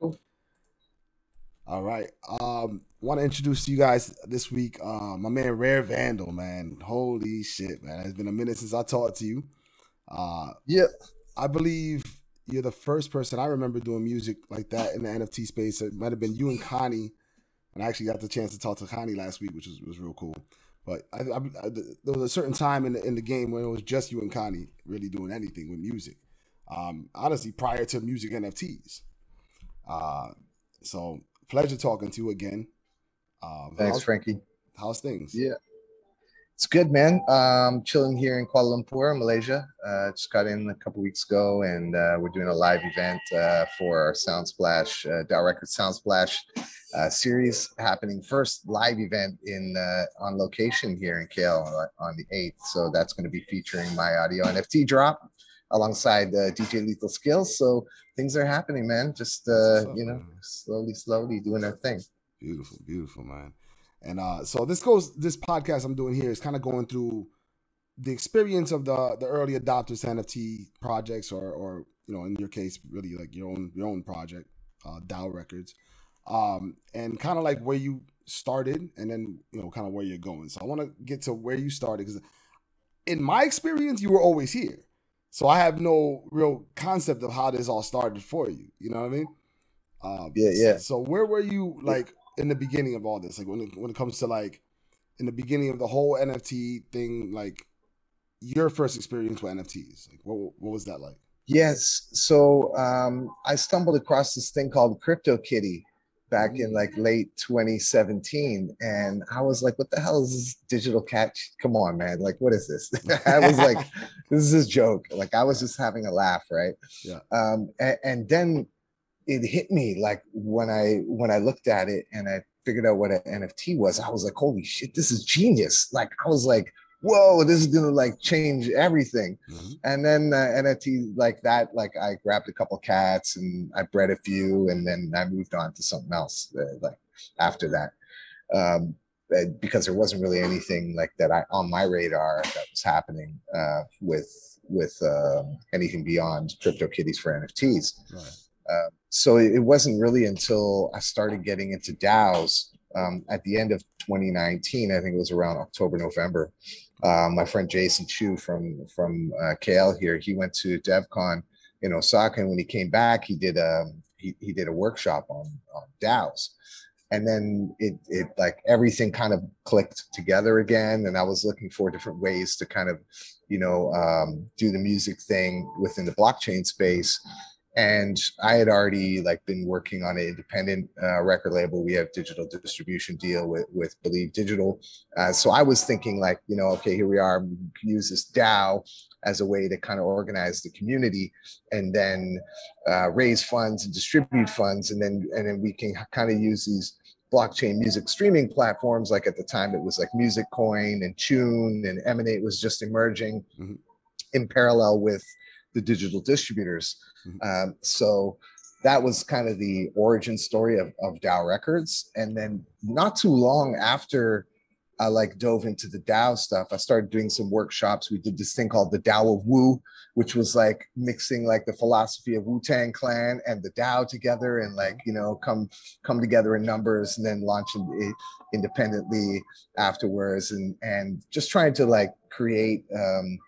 Cool. All right. Um, want to introduce you guys this week. Uh, my man Rare Vandal, man. Holy shit, man! It's been a minute since I talked to you. Uh, yeah, I believe you're the first person I remember doing music like that in the NFT space. It might have been you and Connie, and I actually got the chance to talk to Connie last week, which was, was real cool. But I, I, I, there was a certain time in the, in the game when it was just you and Connie really doing anything with music. Um, honestly, prior to music NFTs. Uh, so pleasure talking to you again. Um, Thanks, Franky. How's things? Yeah, it's good, man. Um, chilling here in Kuala Lumpur, Malaysia. Uh, just got in a couple weeks ago, and uh, we're doing a live event uh, for our Soundsplash, uh, DAO Records Soundsplash uh, series happening. First live event in uh, on location here in KL on the eighth. So that's going to be featuring my audio NFT drop alongside uh, DJ Lethal Skills. So things are happening, man. Just uh, you know, man. slowly, slowly doing our thing. Beautiful, beautiful, man. And uh, so this goes, this podcast I'm doing here is kind of going through the experience of the the early adopters NFT projects, or or you know, in your case, really like your own your own project, uh, DAO Records, um, and kind of like where you started, and then you know, kind of where you're going. So I want to get to where you started because, in my experience, you were always here. So I have no real concept of how this all started for you. You know what I mean? Um, yeah, yeah. So, where were you like in the beginning of all this? Like when it, when it comes to like in the beginning of the whole NFT thing, like your first experience with NFTs, like what what was that like? Yes. So um, I stumbled across this thing called CryptoKitty back in like late 2017 and i was like what the hell is this digital cat come on man like what is this i was like this is a joke like i was just having a laugh right yeah um and, and then it hit me like when I when I looked at it and I figured out what an NFT was, I was like, holy shit, this is genius. Like I was like, whoa, this is gonna like change everything. Mm-hmm. And then uh, NFT like that, like I grabbed a couple cats and I bred a few, and then I moved on to something else. Uh, like after that, um, because there wasn't really anything like that I on my radar that was happening uh, with with um, anything beyond crypto kitties for NFTs. Right. Uh, so it wasn't really until I started getting into DAOs um, at the end of 2019. I think it was around October, November. Um, my friend Jason Chu from from uh, KL here, he went to DevCon in Osaka, and when he came back, he did a um, he, he did a workshop on on DAOs, and then it it like everything kind of clicked together again, and I was looking for different ways to kind of you know um, do the music thing within the blockchain space and I had already like been working on an independent uh, record label. We have digital distribution deal with with Believe Digital, uh, so I was thinking like you know okay here we are we use this DAO as a way to kind of organize the community and then uh, raise funds and distribute funds and then and then we can kind of use these blockchain music streaming platforms like at the time it was like Musicoin and Tune and Emanate was just emerging mm-hmm. in parallel with the digital distributors. Mm-hmm. Um, so that was kind of the origin story of, of DAO Records. And then not too long after I like dove into the DAO stuff, I started doing some workshops. We did this thing called the DAO of Wu, which was like mixing like the philosophy of Wu Tang Clan and the DAO together, and like you know come come together in numbers, and then launching it independently afterwards, and and just trying to like create um,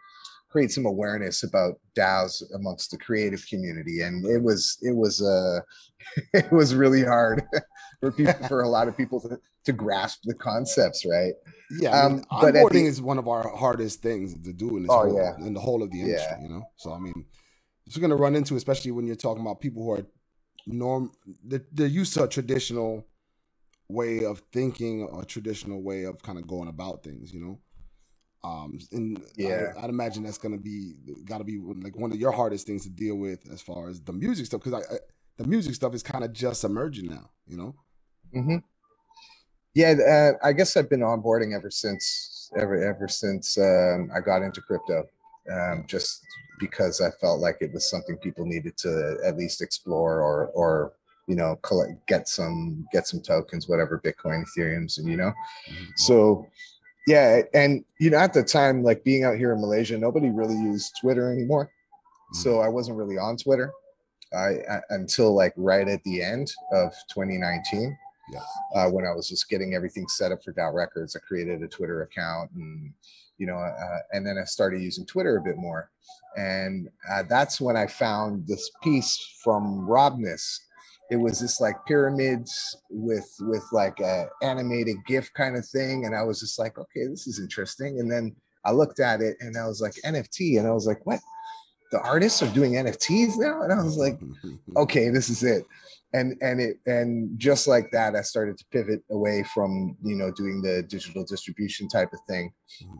create some awareness about DAOs amongst the creative community. And it was it was uh it was really hard for people for a lot of people to, to grasp the concepts, right? Yeah, I mean, um, but onboarding the, is one of our hardest things to do in this oh, whole, yeah. in the whole of the industry, yeah. you know. So I mean, it's going to run into, especially when you're talking about people who are norm, they're, they're used to a traditional way of thinking, a traditional way of kind of going about things, you know. Um, and yeah, I, would imagine that's gonna be got to be like one of your hardest things to deal with as far as the music stuff, because I, I, the music stuff is kind of just emerging now, you know. Mm-hmm. Yeah, uh, I guess I've been onboarding ever since ever ever since um, I got into crypto, um, just because I felt like it was something people needed to at least explore or or you know collect get some get some tokens, whatever Bitcoin, Ethereum's, and you know, mm-hmm. so yeah and you know at the time like being out here in malaysia nobody really used twitter anymore mm. so i wasn't really on twitter I, I, until like right at the end of 2019. Yes. Uh, when I was just getting everything set up for DAO Records, I created a Twitter account, and you know, uh, and then I started using Twitter a bit more, and uh, that's when I found this piece from Robness. It was this like pyramids with with like a animated GIF kind of thing, and I was just like, okay, this is interesting. And then I looked at it, and I was like, NFT, and I was like, what? the artists are doing NFTs now, and I was like, okay, this is it. And and it and just like that, I started to pivot away from you know doing the digital distribution type of thing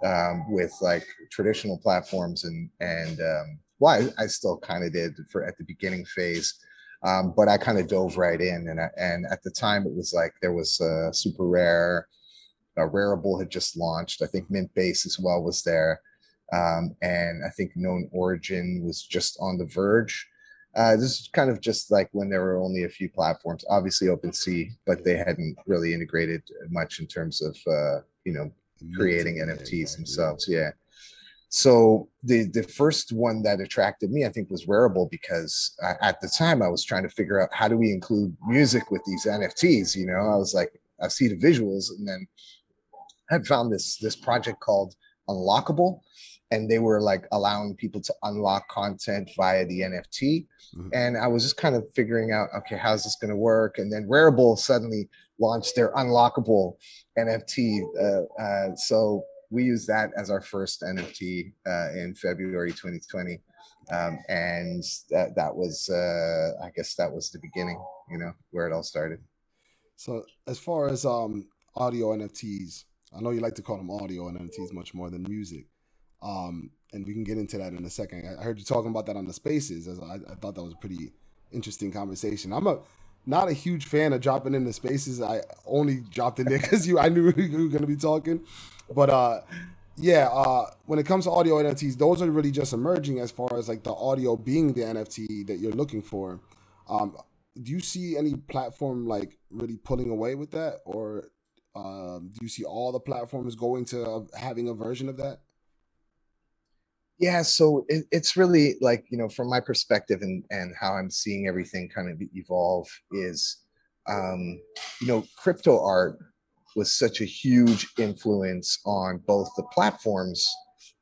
um, with like traditional platforms and and um, well, I, I still kind of did for at the beginning phase, um, but I kind of dove right in, and I, and at the time it was like there was a SuperRare, a Rarible had just launched. I think Mintbase as well was there um, and I think KnownOrigin was just on the verge. Uh, this is kind of just like when there were only a few platforms, obviously OpenSea, but they hadn't really integrated much in terms of uh, you know creating NFTs themselves. Yeah. So the the first one that attracted me, I think, was Rarible because uh, at the time I was trying to figure out how do we include music with these NFTs. You know, I was like, I see the visuals, and then I had found this this project called Unlockable, and they were like allowing people to unlock content via the NFT. Mm-hmm. And I was just kind of figuring out, okay, how's this going to work? And then Rarible suddenly launched their unlockable NFT. Uh, uh, so we used that as our first NFT uh, in February 2020. Um, and that, that was, uh, I guess that was the beginning, you know, where it all started. So as far as um, audio NFTs, I know you like to call them audio NFTs much more than music. Um, and we can get into that in a second. I heard you talking about that on the spaces. I, I thought that was a pretty interesting conversation. I'm a not a huge fan of dropping in the spaces. I only dropped in there because you I knew you were gonna be talking. But uh yeah, uh when it comes to audio NFTs, those are really just emerging as far as like the audio being the NFT that you're looking for. Um do you see any platform like really pulling away with that or um, do you see all the platforms going to having a version of that? yeah so it, it's really like you know from my perspective and and how i'm seeing everything kind of evolve is um you know crypto art was such a huge influence on both the platforms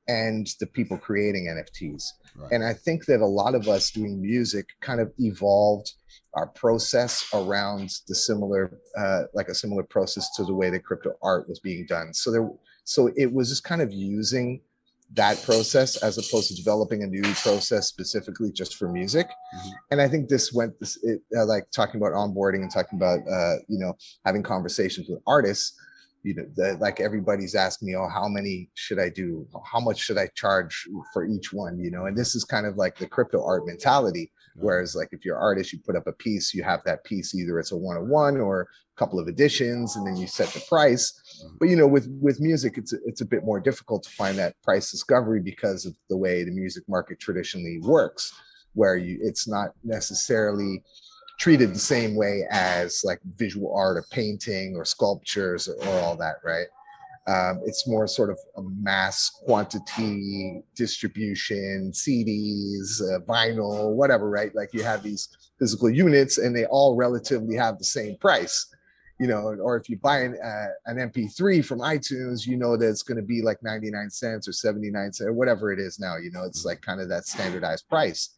and the people creating nfts right. and i think that a lot of us doing music kind of evolved our process around the similar uh, like a similar process to the way that crypto art was being done so there so it was just kind of using that process as opposed to developing a new process specifically just for music. Mm-hmm. and i think this went this it, uh, like talking about onboarding and talking about uh, you know having conversations with artists you know the, like everybody's asking me oh how many should i do? How much should i charge for each one? You know and this is kind of like the crypto art mentality whereas like if you're an artist you put up a piece you have that piece either it's a one-on-one or a couple of editions and then you set the price mm-hmm. but you know with with music it's it's a bit more difficult to find that price discovery because of the way the music market traditionally works where you it's not necessarily treated the same way as like visual art or painting or sculptures or, or all that, right? Um, it's more sort of a mass quantity distribution, CDs, uh, vinyl, whatever, right? Like you have these physical units and they all relatively have the same price, you know, or if you buy an, uh, an MP3 from iTunes, you know that it's going to be like 99 cents or 79 cents or whatever it is now, you know, it's like kind of that standardized price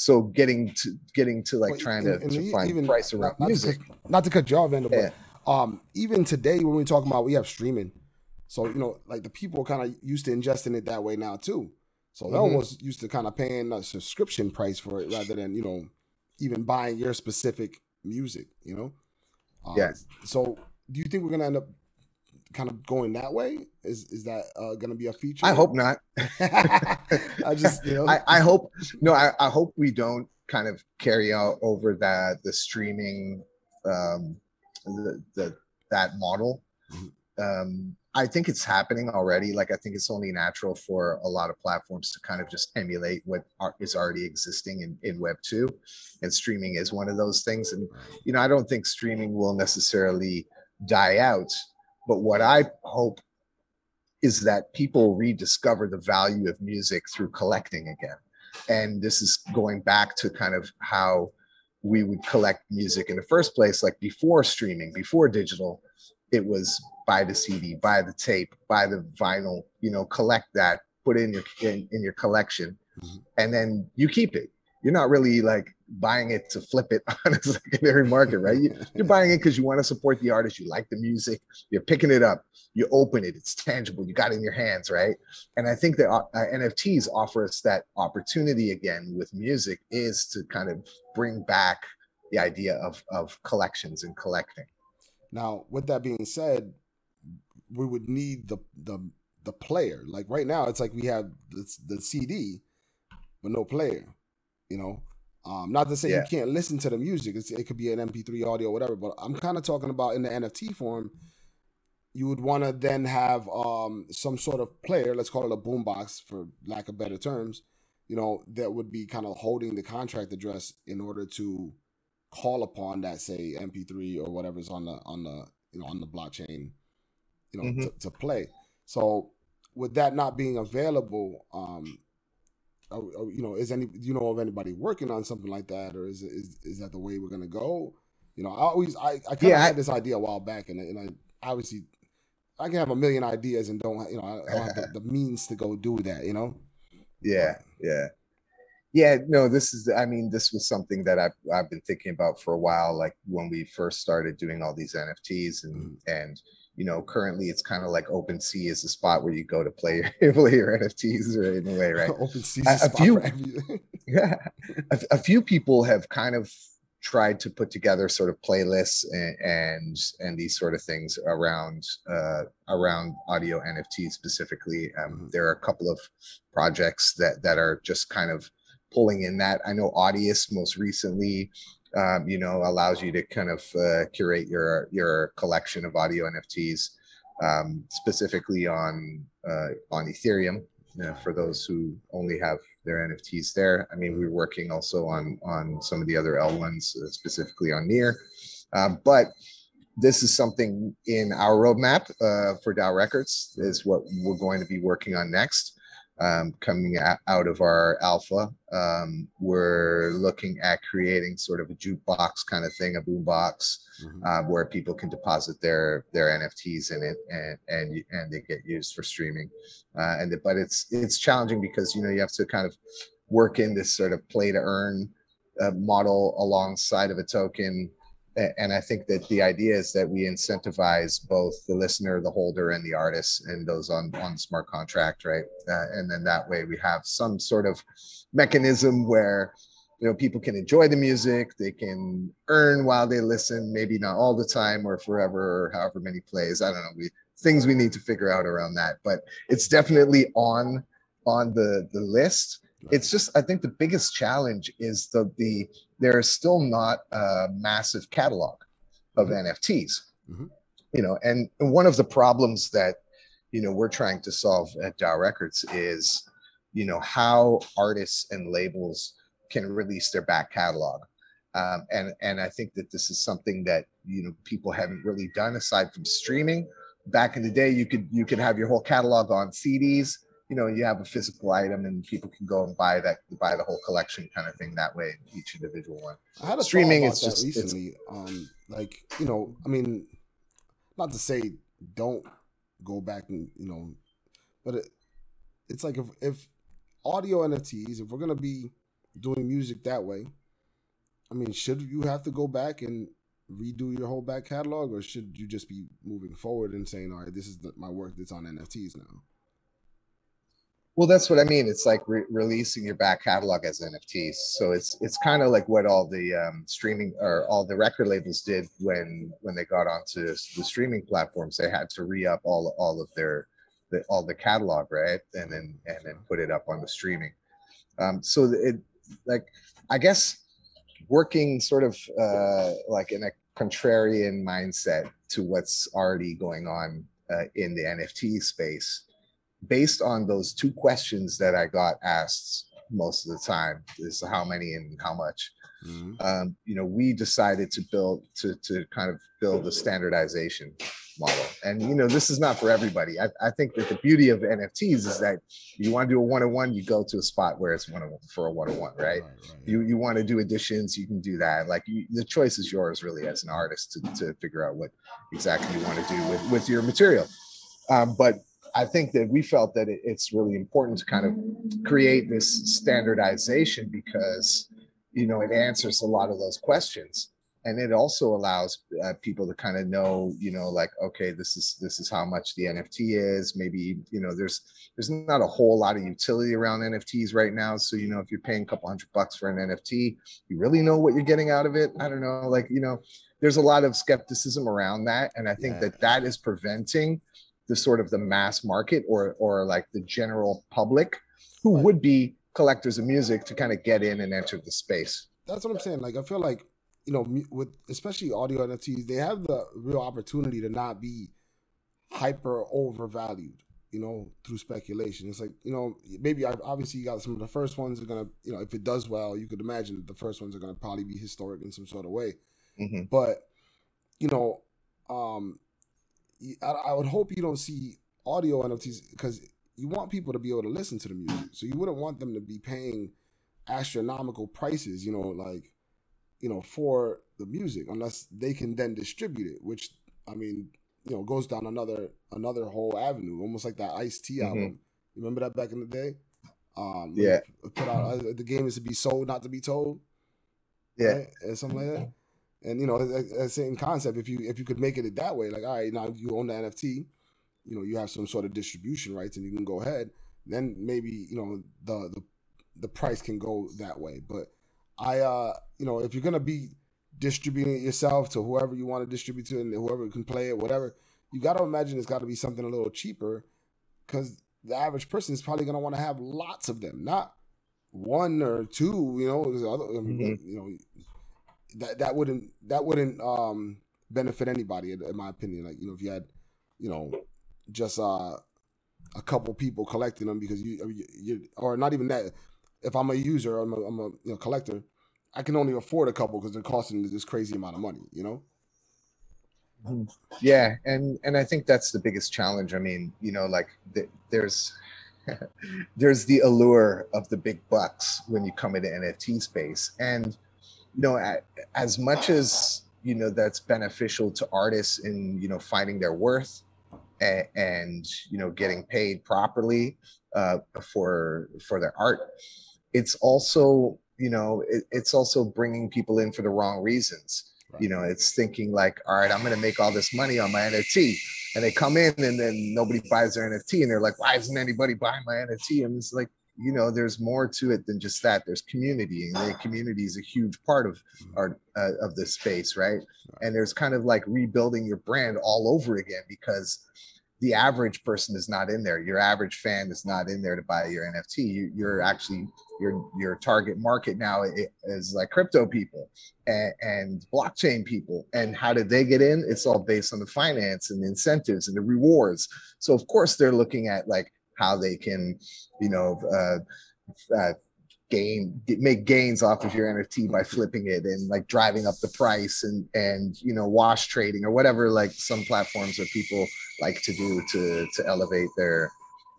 so getting to getting to like well, trying to, and to find even, price around not, music. To cut, not to cut you off, Vandal, yeah. but um, even today when we're talking about we have streaming, so you know, like the people kind of used to ingesting it that way now too. So they mm-hmm. almost used to kind of paying a subscription price for it rather than you know even buying your specific music. You know. Um, yeah. So do you think we're gonna end up kind of going that way? Is is that uh, going to be a feature? I hope not. I just you know I, I hope no I, I hope we don't kind of carry out over that the streaming um the, the that model. Mm-hmm. Um I think it's happening already. Like I think it's only natural for a lot of platforms to kind of just emulate what is already existing in, in Web two, and streaming is one of those things. And you know, I don't think streaming will necessarily die out but what I hope is that people rediscover the value of music through collecting again. and this is going back to kind of how we would collect music in the first place like before streaming before digital it was buy the cd buy the tape buy the vinyl you know collect that put it in your in, in your collection mm-hmm. and then you keep it you're not really like buying it to flip it on a secondary market, right? You, are buying it because you want to support the artist, you like the music, you're picking it up, you open it, it's tangible, you got it in your hands, right? And I think that uh, NFTs offer us that opportunity again with music is to kind of bring back the idea of of collections and collecting. Now, with that being said, we would need the the the player. Like right now, it's like we have the, the CD, but no player. You know, um, not to say yeah. you can't listen to the music. It's, it could be an MP3 audio, whatever. But I'm kind of talking about in the NFT form. You would want to then have um, some sort of player, let's call it a boombox for lack of better terms, you know, that would be kind of holding the contract address in order to call upon that, say, MP3 or whatever's on the on the you know on the blockchain, you know, mm-hmm. to, to play. So with that not being available, um, you know, is any do you know of anybody working on something like that, or is is is that the way we're gonna go? You know, I always I, I kind of yeah, had this idea a while back, and and I obviously I can have a million ideas and don't you know I don't have the, the means to go do that. You know. Yeah, yeah, yeah. No, this is. I mean, this was something that I've I've been thinking about for a while. Like when we first started doing all these NFTs and mm. and you know, currently it's kind of like OpenSea is the spot where you go to play, your, play your NFTs or in a way, right? OpenSea a, a few, yeah, a, a, few people have kind of tried to put together sort of playlists and and, and these sort of things around uh, around audio NFTs specifically. Um, mm-hmm. there are a couple of projects that that are just kind of pulling in that. I know Audius most recently um, you know, allows you to kind of uh, curate your your collection of audio NFTs, um, specifically on uh, on Ethereum. For those who only have their NFTs there, I mean, we're working also on on some of the other L1s, uh, specifically on Near, um, but this is something in our roadmap uh, for DAO Records is what we're going to be working on next um, coming out of our alpha. Um, we're looking at creating sort of a jukebox kind of thing, a boombox, mm-hmm. uh, where people can deposit their their NFTs in it and and and they get used for streaming. Uh, and but it's it's challenging because you know you have to kind of work in this sort of play to earn uh, model alongside of a token and I think that the idea is that we incentivize both the listener, the holder, and the artist, and those on on smart contract, right? Uh, and then that way we have some sort of mechanism where you know people can enjoy the music, they can earn while they listen, maybe not all the time or forever or however many plays. I don't know. We things we need to figure out around that, but it's definitely on on the the list it's just I think the biggest challenge is the the there is still not a massive catalog of mm-hmm. NFTs. Mm-hmm. You know, and one of the problems that you know we're trying to solve at DAO Records is you know how artists and labels can release their back catalog. Um, and and I think that this is something that you know people haven't really done aside from streaming. Back in the day, you could you could have your whole catalog on CDs you know you have a physical item and people can go and buy that buy the whole collection kind of thing that way each individual one. I had a streaming it's just recently um like you know i mean not to say don't go back and you know but it, it's like if if audio nfts if we're gonna be doing music that way i mean should you have to go back and redo your whole back catalog or should you just be moving forward and saying all right this is the, my work that's on nfts now well, that's what I mean. It's like re- releasing your back catalog as NFTs. So it's it's kind of like what all the um, streaming or all the record labels did when when they got onto the streaming platforms. They had to re up all all of their the, all the catalog, right, and then and then put it up on the streaming. Um, so it like I guess working sort of uh, like in a contrarian mindset to what's already going on uh, in the NFT space based on those two questions that I got asked most of the time is how many and how much. mm-hmm. um, you know, we decided to build to to kind of build a standardization model. And you know, this is not for everybody. I, I think that the beauty of NFTs is that you want to do a one-on-one, you go to a spot where it's one for a one-on-one, right? right, right you you want to do additions, you can do that. Like you, the choice is yours, really, as an artist to to figure out what exactly you want to do with with your material. Um, but I think that we felt that it, it's really important to kind of create this standardization because you know it answers a lot of those questions. And it also allows uh, people to kind of know you know like okay this is this is how much the nft is. Maybe you know there's there's not a whole lot of utility around nfts right now. So you know if you're paying a couple hundred bucks for an nft you really know what you're getting out of it. I don't know like you know there's a lot of skepticism around that. And i think yeah. that that is preventing the sort of the mass market or or like the general public who would be collectors of music to kind of get in and enter the space that's what i'm saying like i feel like you know, with especially audio NFTs, they have the real opportunity to not be hyper overvalued, you know, through speculation. It's like, you know, maybe obviously you got some of the first ones are to, you know, if it does well, you could imagine that the first ones are to probably be historic in some sort of way. Mm-hmm. But, you know, um, I, I would hope you don't see audio NFTs because you want people to be able to listen to the music. So you wouldn't want them to be paying astronomical prices, you know, like you know, for the music unless they can then distribute it, which I mean, you know, goes down another another whole avenue, almost like that Ice T mm-hmm. album. You remember that back in the day? Um, yeah. Put out uh, the game is to be sold, not to be told. Yeah, right? and something like that. And you know, that same concept. If you if you could make it that way, like all right, now you own the NFT, you know, you have some sort of distribution rights, and you can go ahead. Then maybe you know the the the price can go that way, but I, uh, you know, if you're gonna be distributing it yourself to whoever you want to distribute to and whoever can play it, whatever, you got to imagine it's got to be something a little cheaper because the average person is probably gonna want to have lots of them, not one or two. You know, I mean, mm-hmm. you know, that that wouldn't that wouldn't um benefit anybody in, in my opinion. Like you know, if you had, you know, just uh a couple people collecting them because you, you, you or not even that if I'm a user, I'm a, I'm a you know, collector, I can only afford a couple because they're costing this crazy amount of money, you know? Mm-hmm. Yeah, and and I think that's the biggest challenge. I mean, you know, like the, there's there's the allure of the big bucks when you come into NFT space, and you know, as much as you know that's beneficial to artists in you know finding their worth and, and you know getting paid properly uh, for for their art it's also you know it, it's also bringing people in for the wrong reasons right. you know it's thinking like all right i'm going to make all this money on my nft and they come in and then nobody buys their nft and they're like why isn't anybody buying my nft and it's like you know there's more to it than just that there's community and the community is a huge part of mm-hmm. our uh, of this space right? and there's kind of like rebuilding your brand all over again because the average person is not in there. Your average fan is not in there to buy your NFT. You, are actually your your target market now is like crypto people and, and, blockchain people. And how did they get in? It's all based on the finance and the incentives and the rewards. So of course they're looking at like how they can, you know, uh, uh, gain make gains off of your NFT by flipping it and like driving up the price and and you know wash trading or whatever like some platforms that people like to do to to elevate their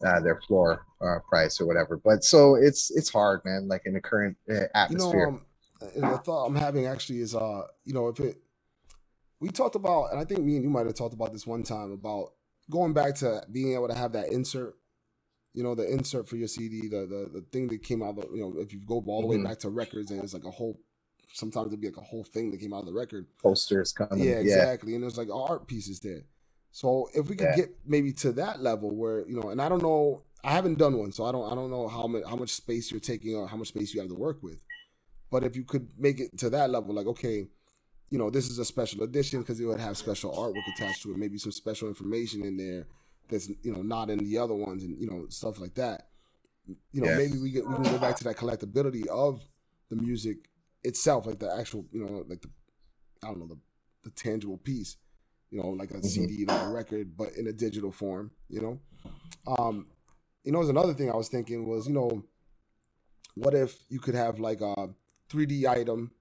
uh, their floor uh, price or whatever. But so it's it's hard, man. Like in the current uh, atmosphere. You know, um, the thought I'm having actually is, uh, you know, if it, we talked about, and I think me and you might have talked about this one time about going back to being able to have that insert you know, the insert for your CD, the the, the thing that came out of, you know, if you go all the way mm-hmm. back to records and it's like a whole sometimes it'd be like a whole thing that came out of the record. Posters coming. Yeah, exactly. Yeah. And there's like art pieces there. So if we could yeah. get maybe to that level where, you know, and I don't know, I haven't done one, so I don't I don't know how much how much space you're taking or how much space you have to work with. But if you could make it to that level, like, okay, you know, this is a special edition because it would have special artwork attached to it, maybe some special information in there that's you know not in the other ones and you know stuff like that you know yeah. maybe we, get, we can go back to that collectability of the music itself like the actual you know like the i don't know the, the tangible piece you know like a mm-hmm. cd like a record but in a digital form you know um you know there's another thing i was thinking was you know what if you could have like a 3d item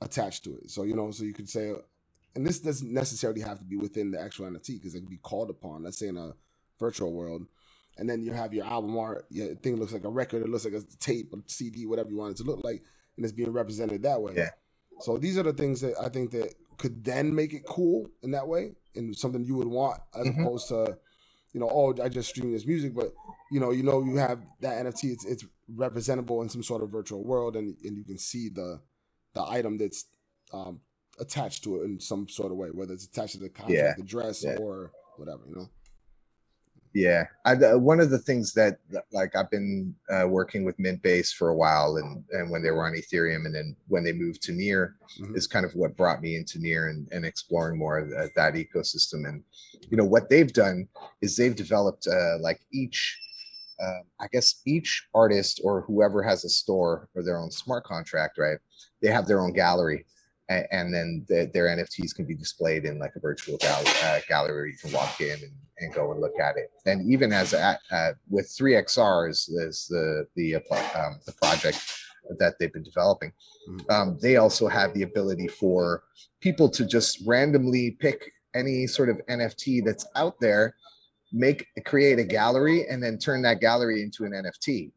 attached to it. So you know, so you could say, and this doesn't necessarily have to be within the actual NFT because it can be called upon. Let's say in a virtual world, and then you have your album art. Your thing looks like a record. It looks like a tape, a CD, whatever you want it to look like, and it's being represented that way. Yeah. So these are the things that I think that could then make it cool in that way, and something you would want as Mhm. opposed to, you know, oh, I just stream this music, but you know, you know, you have that NFT. It's it's representable in some sort of virtual world, and and you can see the the item that's um, attached to it in some sort of way, whether it's attached to the contract, Yeah. the dress, Yeah. or whatever. You know. Yeah, I, one of the things that like I've been uh, working with Mintbase for a while, and and when they were on Ethereum, and then when they moved to Near, Mhm. is kind of what brought me into Near and, and exploring more of that, that ecosystem. And you know what they've done is they've developed uh, like each, uh, I guess each artist or whoever has a store or their own smart contract, right? They have their own gallery, and, and then the, their NFTs can be displayed in like a virtual gal- uh, gallery. where You can walk in and, and go and look at it. And even as a, uh, with three XRs, is the the um, the project that they've been developing. Mhm. Um, they also have the ability for people to just randomly pick any sort of NFT that's out there, make create a gallery, and then turn that gallery into an NFT.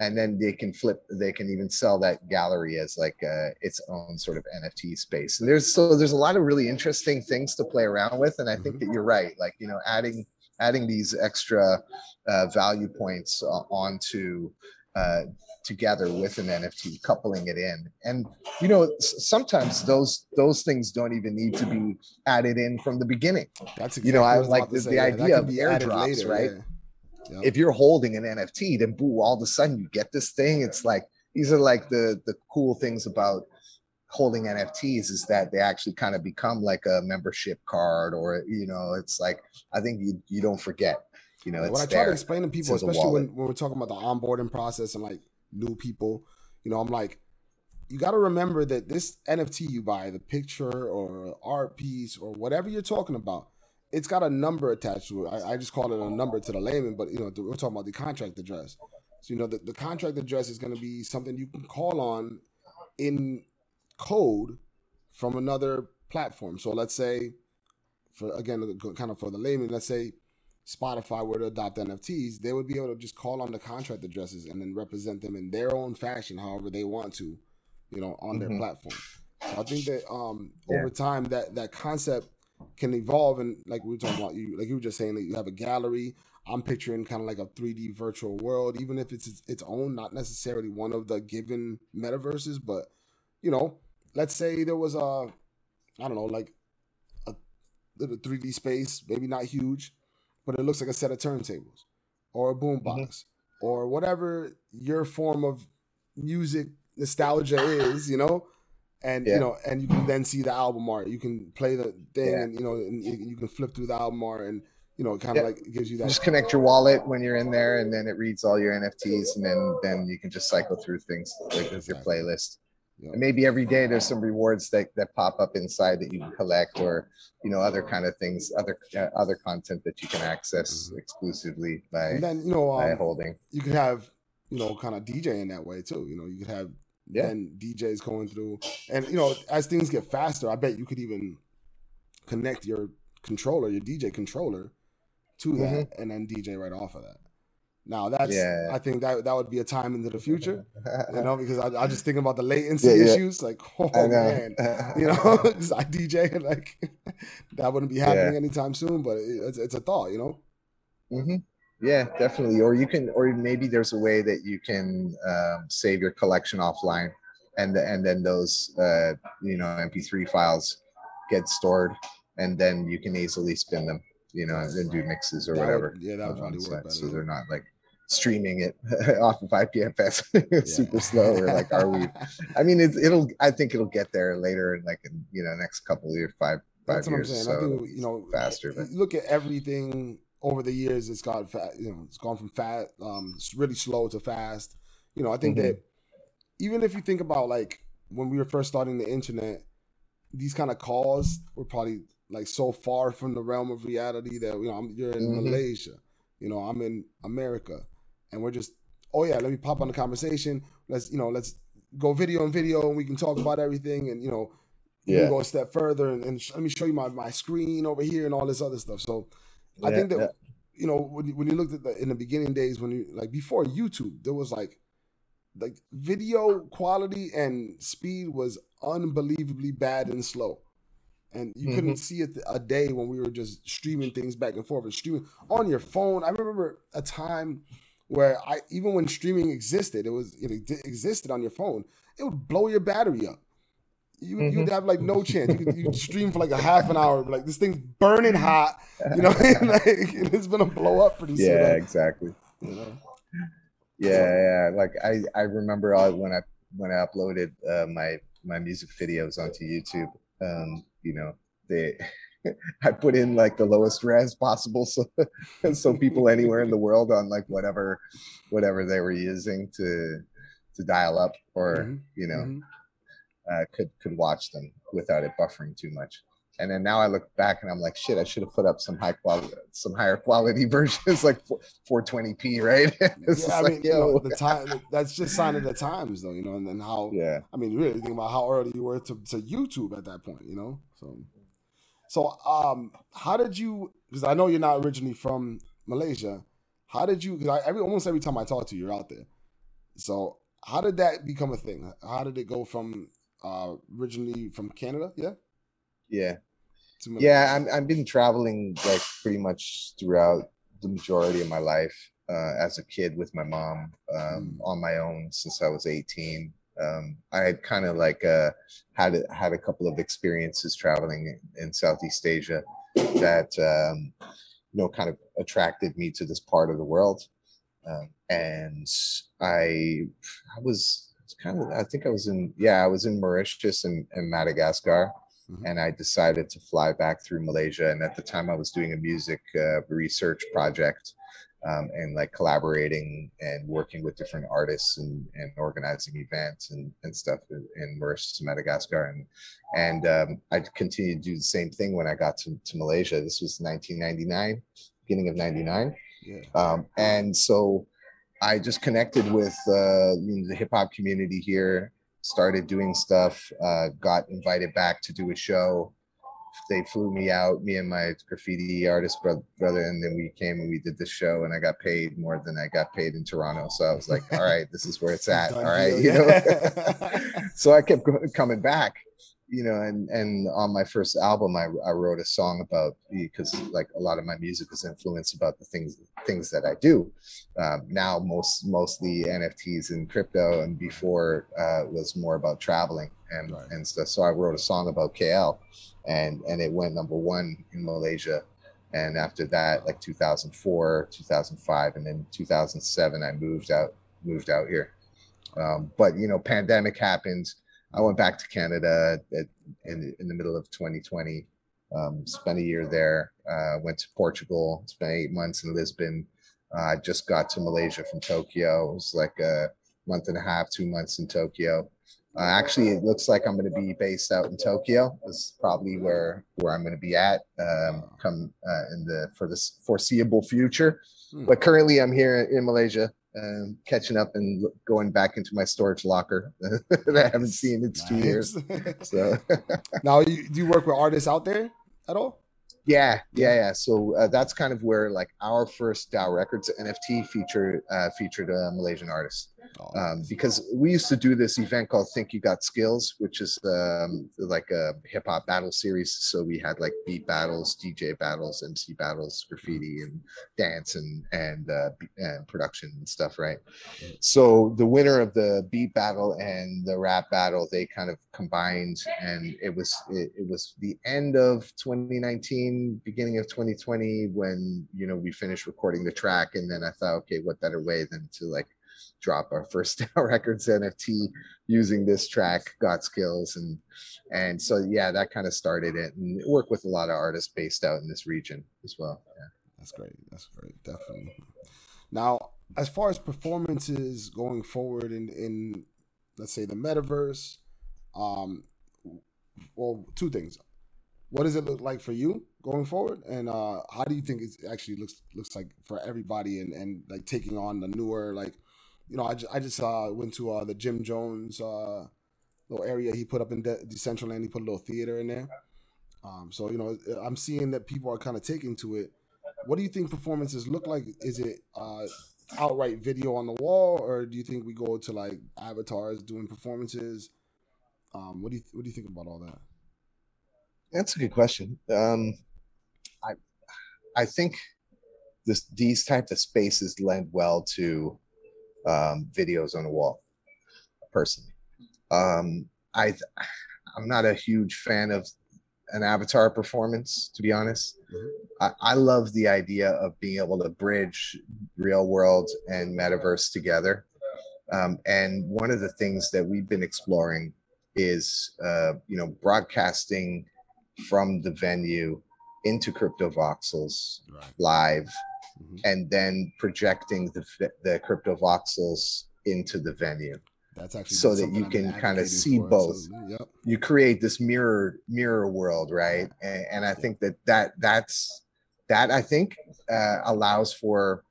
And then they can flip. They can even sell that gallery as like uh, its own sort of NFT space. And there's so there's a lot of really interesting things to play around with. And I think that you're right. Like you know, adding adding these extra uh, value points uh, onto uh, together with an NFT, coupling it in. And you know, sometimes those those things don't even need to be added in from the beginning. That's You know, I like the- the idea of airdrops, right? yeah. Yep. If you're holding an NFT, then boo, all of a sudden you get this thing. It's like these are like the the cool things about holding NFTs is that they actually kind of become like a membership card or you know, it's like I think you you don't forget. You know, what I try to explain to people, especially when, when we're talking about the onboarding process and like new people, you know, I'm like, you got to remember that this NFT you buy, the picture or art piece or whatever you're talking about, it's got a number attached to it. I, I just call it a number to the layman, but you know, we're talking about the contract address. So you know, the, the contract address is going to be something you can call on in code from another platform. So let's say, for again, kind of for the layman, let's say Spotify were to adopt NFTs, they would be able to just call on the contract addresses and then represent them in their own fashion, however they want to, you know, on their Mhm. platform. So I think that um Yeah. over time that that concept can evolve and like we were talking about you like you were just saying that you have a gallery. I'm picturing kind of like a 3D virtual world, even if it's its- own, not necessarily one of the given metaverses, but you know, let's say there was a I don't know, like a little 3D space, maybe not huge, but it looks like a set of turntables or a boombox mm-hmm. or whatever your form of music nostalgia is, you know. And Yeah. you know, and you can then see the album art. You can play the thing, Yeah. and you know, and you you can flip through the album art, and you know, it kind of Yeah. like gives you that. just connect your wallet when you're in there and then it reads all your nfts and then then you can just cycle through things like with your playlist and maybe every day there's some rewards that that pop up inside that you can collect or you know other kind of things other uh, other content that you can access Mhm. exclusively by And then you know, by um, holding you could have you know kind of DJ in that way too. You know, you could have Yeah. then DJs going through, and you know, as things get faster, I bet you could even connect your controller, your DJ controller, to that, and then DJ right off of that. Now that's, Mm-hmm. Yeah. I think that that would be a time into the future, you know, because I, I just thinking about the latency Yeah, yeah. issues, like oh man, you know, I DJ and like that wouldn't be happening anytime soon, but it, it's it's a thought, you know. hmm Yeah, definitely. Or you can, or maybe there's a way that you can um, save your collection offline, and and then those uh, you know MP3 files get stored, and then you can easily spin them, you know, and then do mixes or That would- whatever. yeah, that would probably work better. So they're not like streaming it off of IPFS super slow or like are we? I mean, it's, it'll. I think it'll get there later in like in, you know next couple of years, five five That's what I'm years. saying. So I think you know faster, but look at everything over the years. It's got fast. You know, it's gone from fast, um, really slow to fast. You know, I think Mhm. that even if you think about like when we were first starting the internet, these kind of calls were probably like so far from the realm of reality that you know I'm, you're in Mhm. Malaysia, you know, I'm in America, and we're just oh yeah, let me pop on the conversation. Let's you know let's go video and video, and we can talk about everything, and you know, you Yeah. can go a step further, and, and sh- let me show you my my screen over here and all this other stuff. So, I think that yeah. you know when you, when you looked at the in the beginning days when you like before YouTube, there was like like video quality and speed was unbelievably bad and slow. And you couldn't mm-hmm. see it a day when we were just streaming things back and forth and streaming on your phone. I remember a time where I even when streaming existed, it was it existed on your phone. It would blow your battery up. You you'd have like no chance. You could, stream for like a half an hour, like this thing's burning hot. You know, like, it's gonna blow up pretty soon. Yeah, exactly. You know? Yeah, yeah. Like I, I remember uh, when I when I uploaded uh, my my music videos onto YouTube. Um, you know, they I put in like the lowest res possible, so so people anywhere in the world on like whatever whatever they were using to to dial up or Mhm, you know mhm. Uh, could could watch them without it buffering too much. And then now I look back and I'm like, shit, I should have put up some high quality, some higher quality versions, like 420p, right? It's yeah, I mean, like, you know, the time that's just sign of the times, though, you know, and then how yeah, I mean, really think about how early you were to, to YouTube at that point, you know. So, so um, how did you? Because I know you're not originally from Malaysia. How did you? Because every almost every time I talk to you, you're out there. So, how did that become a thing? How did it go from uh, originally from Canada? Yeah. yeah, yeah. I'm I've been traveling like pretty much throughout the majority of my life uh, as a kid with my mom um, Mm. on my own since I was 18. Um, I had kind of like uh, had a- had a couple of experiences traveling in, in Southeast Asia that um, you know kind of attracted me to this part of the world, um, and I I was kind of I think I was in yeah I was in Mauritius and, and Madagascar, Mhm. and I decided to fly back through Malaysia. And at the time, I was doing a music uh, research project. Um, and like collaborating and working with different artists and, and organizing events and, and stuff in, in Mauritius and Madagascar. And, and um, I continued to do the same thing when I got to, to Malaysia. This was 1999, beginning of 99. Yeah. Um, and so I just connected with uh, you know, the hip hop community here, started doing stuff, uh, got invited back to do a show. They flew me out, me and my graffiti artist bro- brother, and then we came and we did the show, and I got paid more than I got paid in Toronto. So I was like, all right, this is where it's at. All right, you know. so I kept coming back, you know, and and on my first album, I, I wrote a song about because like a lot of my music is influenced about the things things that I do. Um, now most mostly NFTs and crypto, and before uh, was more about traveling and Right. and stuff. So I wrote a song about KL, and and it went number one in Malaysia. And after that, like 2004, 2005, and then 2007, I moved out moved out here. Um, but you know, pandemic happened. I went back to Canada at, in in the middle of 2020. Um, spent a year there. Uh, went to Portugal. Spent eight months in Lisbon. Uh, I just got to Malaysia from Tokyo. It was like a month and a half, two months in Tokyo. Uh, actually, it looks like I'm going to be based out in Tokyo. Is probably where where I'm going to be at um, come uh, in the for this foreseeable future. Hmm. But currently, I'm here in Malaysia, um, catching up and going back into my storage locker that I haven't seen in two years. So now, you, do you work with artists out there at all? yeah, yeah, yeah. So uh, that's kind of where like our first DAO Records NFT featured uh, featured a Malaysian artist. Oh, um, because we used to do this event called Think You Got Skills, which is um, like a hip hop battle series. So we had like beat battles, DJ battles, MC battles, graffiti, and dance and and uh, and production and stuff, right? So the winner of the beat battle and the rap battle, they kind of combined, and it was it, it was the end of 2019, beginning of 2020 when you know we finished recording the track, and then I thought, okay, what better way than to like drop our first Records NFT using this track, Got Skills, and and so yeah, that kind of started it, and work with a lot of artists based out in this region as well. Yeah. That's great. That's great. Definitely. Now, as far as performances going forward in in let's say the metaverse, um, well, two things. What does it look like for you going forward, and uh, how do you think it actually looks looks like for everybody, and and like taking on the newer like you know, I just, I just uh, went to uh, the Jim Jones uh, little area he put up in De- Decentraland. He put a little theater in there. Um, so you know, I'm seeing that people are kind of taking to it. What do you think performances look like? Is it uh, outright video on the wall, or do you think we go to like avatars doing performances? Um, what do you what do you think about all that? That's a good question. Um, I I think this these types of spaces lend well to um, videos on the wall. Personally, um, I I'm not a huge fan of an avatar performance, to be honest. Mm-hmm. I, I, love the idea of being able to bridge real world and metaverse together. Um, and one of the things that we've been exploring is, uh, you know, broadcasting from the venue into CryptoVoxels right. live mm-hmm. and then projecting the the CryptoVoxels into the venue that's actually so that you can kind of see for, both so, yep. you create this mirror mirror world right yeah. and, and, i think that that that's that i think uh, allows for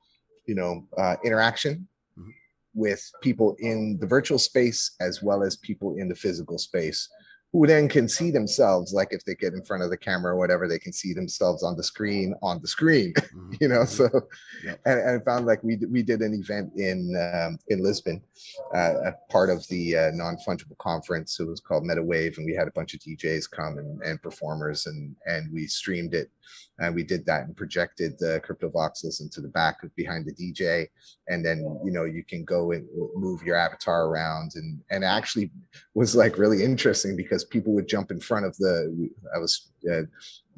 you know uh, interaction mm-hmm. with people in the virtual space as well as people in the physical space who then can see themselves like if they get in front of the camera or whatever they can see themselves on the screen on the screen mm-hmm. you know mm-hmm. so yep. and, and, i found like we we did an event in um, in lisbon uh, a part of the uh, non-fungible conference it was called metawave and we had a bunch of djs come and, and performers and and we streamed it and we did that and projected the CryptoVoxels into the back of behind the dj and then you know you can go and move your avatar around and and actually was like really interesting because people would jump in front of the i was uh,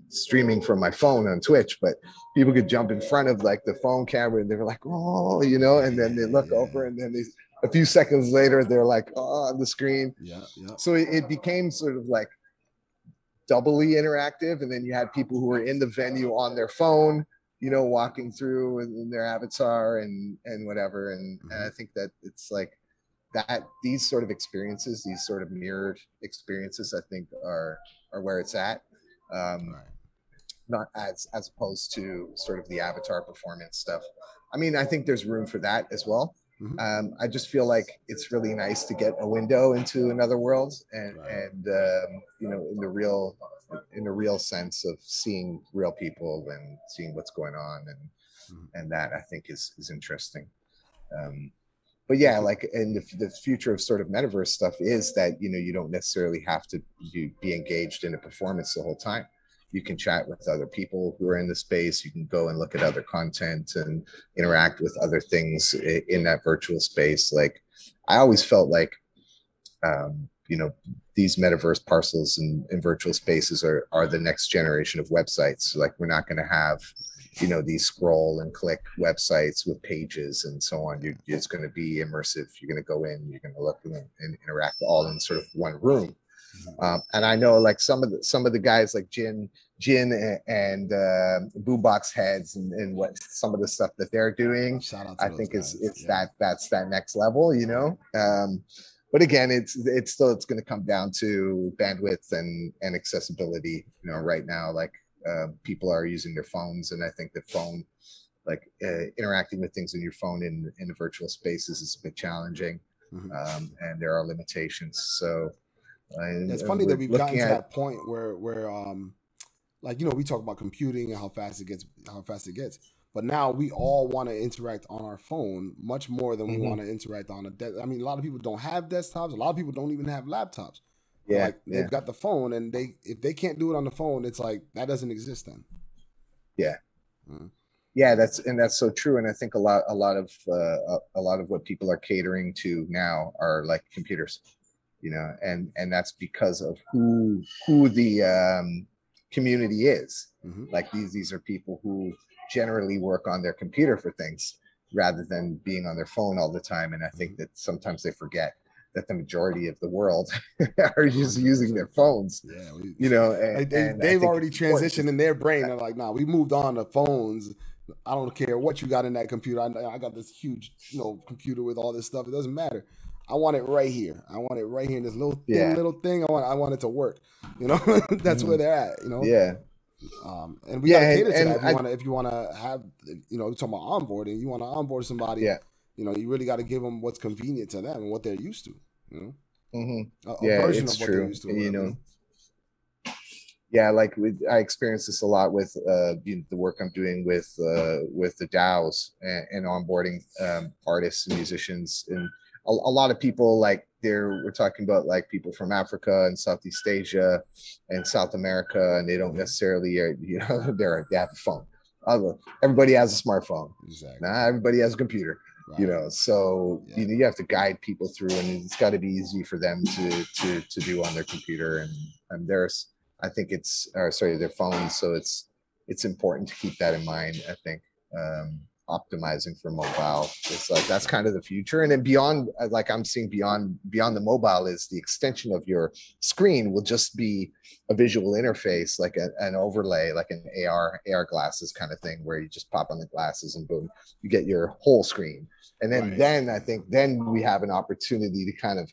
streaming from my phone on twitch but people could jump in front of like the phone camera and they were like oh you know and then they look yeah. over and then they a few seconds later they're like oh, on the screen yeah, yeah. so it, it became sort of like doubly interactive and then you had people who were in the venue on their phone you know walking through in, in their avatar and and whatever and, mm-hmm. and i mm-hmm. think that it's like that these sort of experiences these sort of mirrored experiences i think are are where it's at um right. not as as opposed to sort of the avatar performance stuff i mean i think there's room for that as well Mm-hmm. Um, I just feel like it's really nice to get a window into another world, and right. and um, you know, in the real, in the real sense of seeing real people and seeing what's going on, and mm-hmm. and that I think is is interesting. Um, but yeah, like and the, the future of sort of metaverse stuff is that you know you don't necessarily have to be engaged in a performance the whole time. You can chat with other people who are in the space. You can go and look at other content and interact with other things in that virtual space. Like i always felt like um, you know these metaverse parcels and, and virtual spaces are are the next generation of websites. Like we're not going to have you know these scroll and click websites with pages and so on you're, it's going to be immersive you're going to go in you're going to look and interact all in sort of one room Mm-hmm. Um, and I know like some of the some of the guys like Jin, Jin and, and uh, Boombox Heads and, and, what some of the stuff that they're doing. I think it's it's yeah. that that's that next level, you know. Um, but again, it's it's still it's going to come down to bandwidth and and accessibility. You know, right now, like uh, people are using their phones, and I think the phone, like uh, interacting with things on your phone in in the virtual spaces, is a bit challenging, mm-hmm. um, and there are limitations. So and, it's funny that we've gotten to that point where where um like you know we talk about computing and how fast it gets how fast it gets but now we all want to interact on our phone much more than we mm-hmm. want to interact on a de- I mean a lot of people don't have desktops a lot of people don't even have laptops yeah, like yeah. they've got the phone and they if they can't do it on the phone it's like that doesn't exist then yeah mm-hmm. yeah that's and that's so true and i think a lot a lot of uh, a lot of what people are catering to now are like computers you know, and and that's because of who who the um, community is. Mm-hmm. Like these these are people who generally work on their computer for things rather than being on their phone all the time. And I think mm-hmm. that sometimes they forget that the majority of the world are just using their phones. Yeah, we, you know, and, they, have already transitioned in their brain. They're like, nah, we moved on to phones. I don't care what you got in that computer. I, I got this huge, you know, computer with all this stuff. It doesn't matter. I want it right here. I want it right here in this little thin yeah. little thing. I want I want it to work. You know, that's mm-hmm. where they're at. You know. Yeah. Um, and we yeah, gotta cater to that. If you want to, if you want to have, you know, talking about onboarding, you want to onboard somebody. Yeah. You know, you really got to give them what's convenient to them and what they're used to. You know, mm-hmm. a, a yeah, it's true. To, you know, yeah, like with, I experience this a lot with uh, you know, the work I'm doing with uh, with the DAOs and, and onboarding um, artists and musicians, and a, a lot of people like there we're talking about like people from Africa and Southeast Asia and South America, and they don't necessarily uh, you know they're they have a phone. Everybody has a smartphone. Exactly. Not everybody has a computer. Right. You know, so yeah. you know you have to guide people through, and it's got to be easy for them to to to do on their computer. And and there's, I think it's, or sorry, their phones. So it's it's important to keep that in mind. I think. Um, optimizing for mobile. It's like that's kind of the future. And then beyond uh, like i'm seeing beyond beyond the mobile is the extension of your screen will just be a visual interface like a, an overlay like an ar ar glasses kind of thing where you just pop on the glasses and boom you get your whole screen. And then right. then i think then we have an opportunity to kind of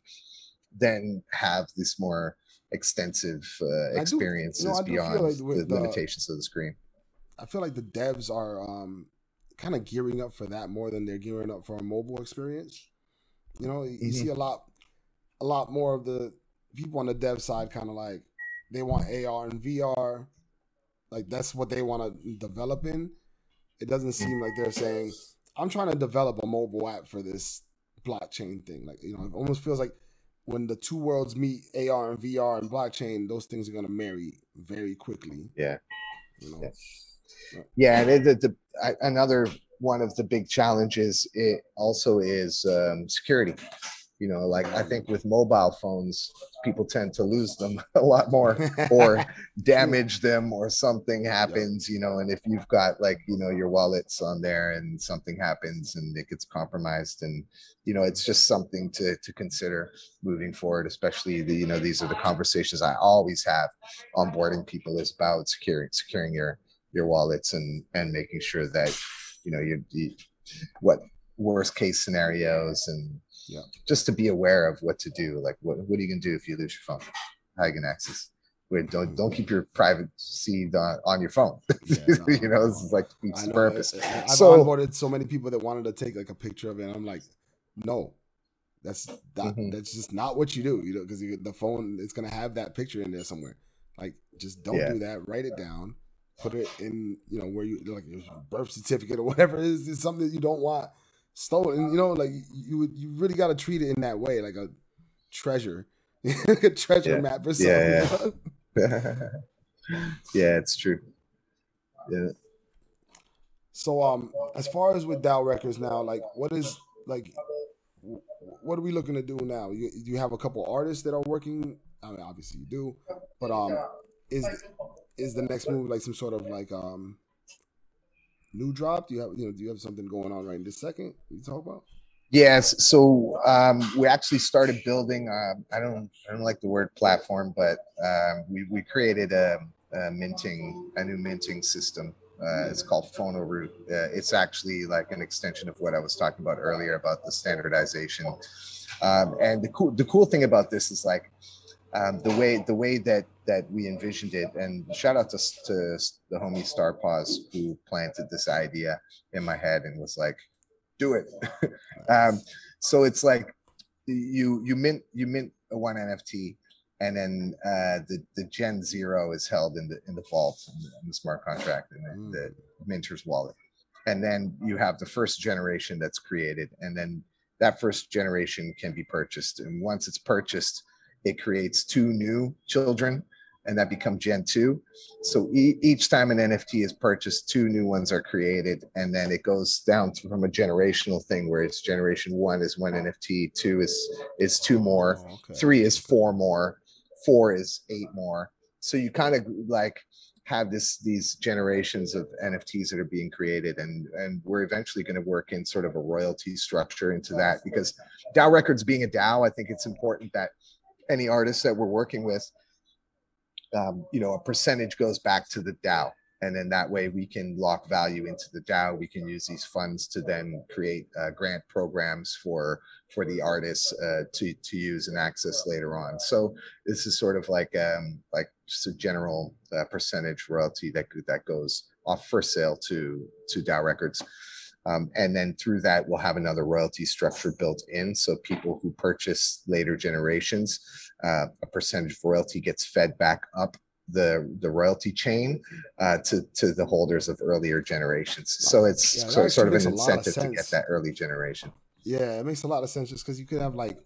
then have this more extensive uh, experiences do, you know, beyond like the, the limitations of the screen. I feel like the devs are um kind of gearing up for that more than they're gearing up for a mobile experience. You know, you mm-hmm. see a lot, a lot more of the people on the dev side kind of like they want AR and VR, like that's what they want to develop in. It doesn't seem like they're saying, "I'm trying to develop a mobile app for this blockchain thing." Like you know, it almost feels like when the two worlds meet, AR and VR and blockchain, those things are going to marry very quickly. Yeah. You know? Yeah yeah, and it, the, another one of the big challenges it also is um, security. You know, like I think with mobile phones, people tend to lose them a lot more or damage them or something happens, you know, and if you've got like, you know, your wallets on there and something happens and it gets compromised and, you know, it's just something to, to consider moving forward, especially the, you know, these are the conversations I always have onboarding people is about securing, securing your, your wallets and and making sure that you know you, you what worst case scenarios and yeah. just to be aware of what to do like what, what are you gonna do if you lose your phone how you gonna access Wait, don't don't keep your privacy on, on your phone. Yeah, no, you know, this is like the purpose. I've so, onboarded so many people that wanted to take like a picture of it. And I'm like, no, that's mm-hmm. that's just not what you do. You know, because the phone is gonna have that picture in there somewhere. Like, just don't yeah. do that. Write it down put it in, you know, where you like your birth certificate or whatever it is, it's something that you don't want stolen. You know, like you you really got to treat it in that way, like a treasure, a treasure yeah. map or something. Yeah, yeah. yeah, it's true. Yeah. So, um, as far as with DAO Records now, like, what is like, what are we looking to do now? You, you have a couple artists that are working. I mean, obviously you do, but um, is is the next move like some sort of like um new drop? Do you have you know do you have something going on right in this second? You talk about? Yes. So um, we actually started building. Uh, I don't I don't like the word platform, but um, we we created a, a, minting a new minting system. Uh, it's called PhonoRoot. Uh, it's actually like an extension of what I was talking about earlier about the standardization. Um, and the cool the cool thing about this is like um, the way the way that that we envisioned it. And shout out to, to the homie Star Pause who planted this idea in my head and was like, "Do it." um, so it's like you you mint you mint a one NFT, and then uh, the the Gen Zero is held in the in the vault in the, in the smart contract in the, mm. the minter's wallet, and then you have the first generation that's created, and then that first generation can be purchased, and once it's purchased it creates two new children and that become gen 2 so e- each time an nft is purchased two new ones are created and then it goes down to, from a generational thing where it's generation one is one nft two is is two more oh, okay. three is four more four is eight more so you kind of like have this these generations of nfts that are being created and and we're eventually going to work in sort of a royalty structure into that because dao records being a dao i think it's important that any artists that we're working with, um, you know, a percentage goes back to the DAO. And then that way we can lock value into the DAO. We can use these funds to then create uh, grant programs for for the artists uh, to to use and access later on. So this is sort of like um, like just a general uh, percentage royalty that that goes off first sale to to DAO Records. Um, and then through that, we'll have another royalty structure built in. So people who purchase later generations, uh, a percentage of royalty gets fed back up the the royalty chain uh, to to the holders of earlier generations. So it's yeah, sort, sort of an incentive of to get that early generation. Yeah, it makes a lot of sense just because you could have like,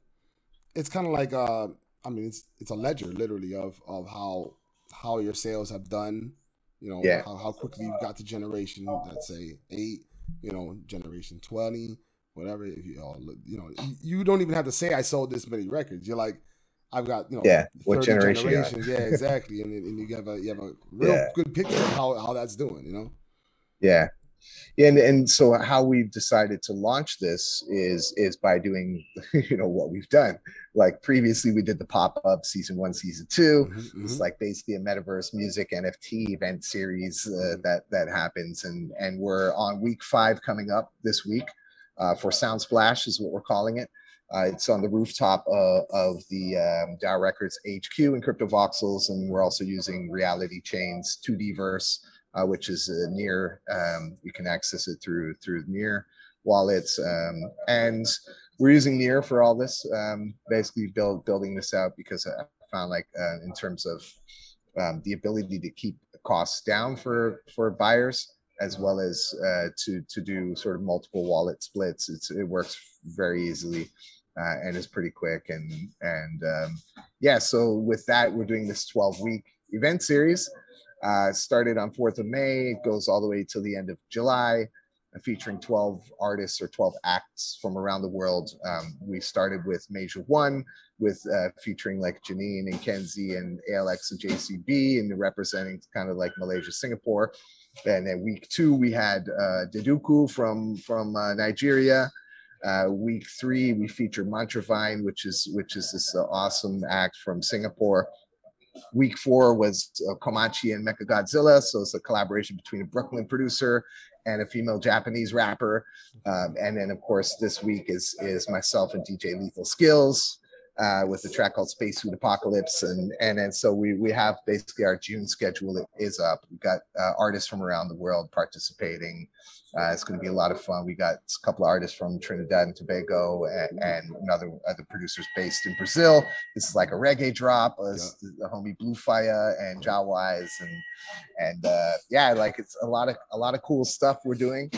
it's kind of like uh, I mean, it's it's a ledger literally of of how how your sales have done. You know, yeah. how, how quickly you got to generation, let's say eight, you know, generation twenty, whatever. If you, all, you know, you don't even have to say I sold this many records. You're like, I've got you know yeah what generation yeah exactly and, and you have a you have a real yeah. good picture of how, how that's doing you know yeah and and so how we've decided to launch this is is by doing you know what we've done like previously we did the pop-up season one season 2 mm-hmm, it's mm-hmm. like basically a metaverse music nft event series uh, mm-hmm. that that happens and and we're on week five coming up this week uh, for sound splash is what we're calling it uh, it's on the rooftop uh, of the um, DAO Records HQ in CryptoVoxels, and we're also using Reality Chains 2D Verse, uh, which is uh, near. Um, you can access it through through near wallets, um, and we're using near for all this. Um, basically, build building this out because I found like uh, in terms of um, the ability to keep costs down for for buyers as well as uh, to to do sort of multiple wallet splits. It's, it works very easily uh, and is pretty quick. And and um, yeah, so with that, we're doing this 12 week event series. Uh, started on 4th of May, it goes all the way till the end of July, featuring 12 artists or 12 acts from around the world. Um, we started with Major One, with uh, featuring like Janine and Kenzie and ALX and JCB, and representing kind of like Malaysia, Singapore. And then week two, we had uh, Deduku from from uh, Nigeria. Uh, week three, we featured Mantravine, which is which is this uh, awesome act from Singapore. Week four was uh, Komachi and Mecha Godzilla, so it's a collaboration between a Brooklyn producer and a female Japanese rapper. Um, and then, of course, this week is is myself and DJ Lethal Skills uh, with a track called Spacesuit Apocalypse, and and and so we we have basically our June schedule is up. We've got uh, artists from around the world participating. Uh, it's going to be a lot of fun. We got a couple of artists from Trinidad and Tobago, and, and another other producers based in Brazil. This is like a reggae drop. Uh, yeah. The homie Blue Fire and Jawise, and and uh, yeah, like it's a lot of a lot of cool stuff we're doing.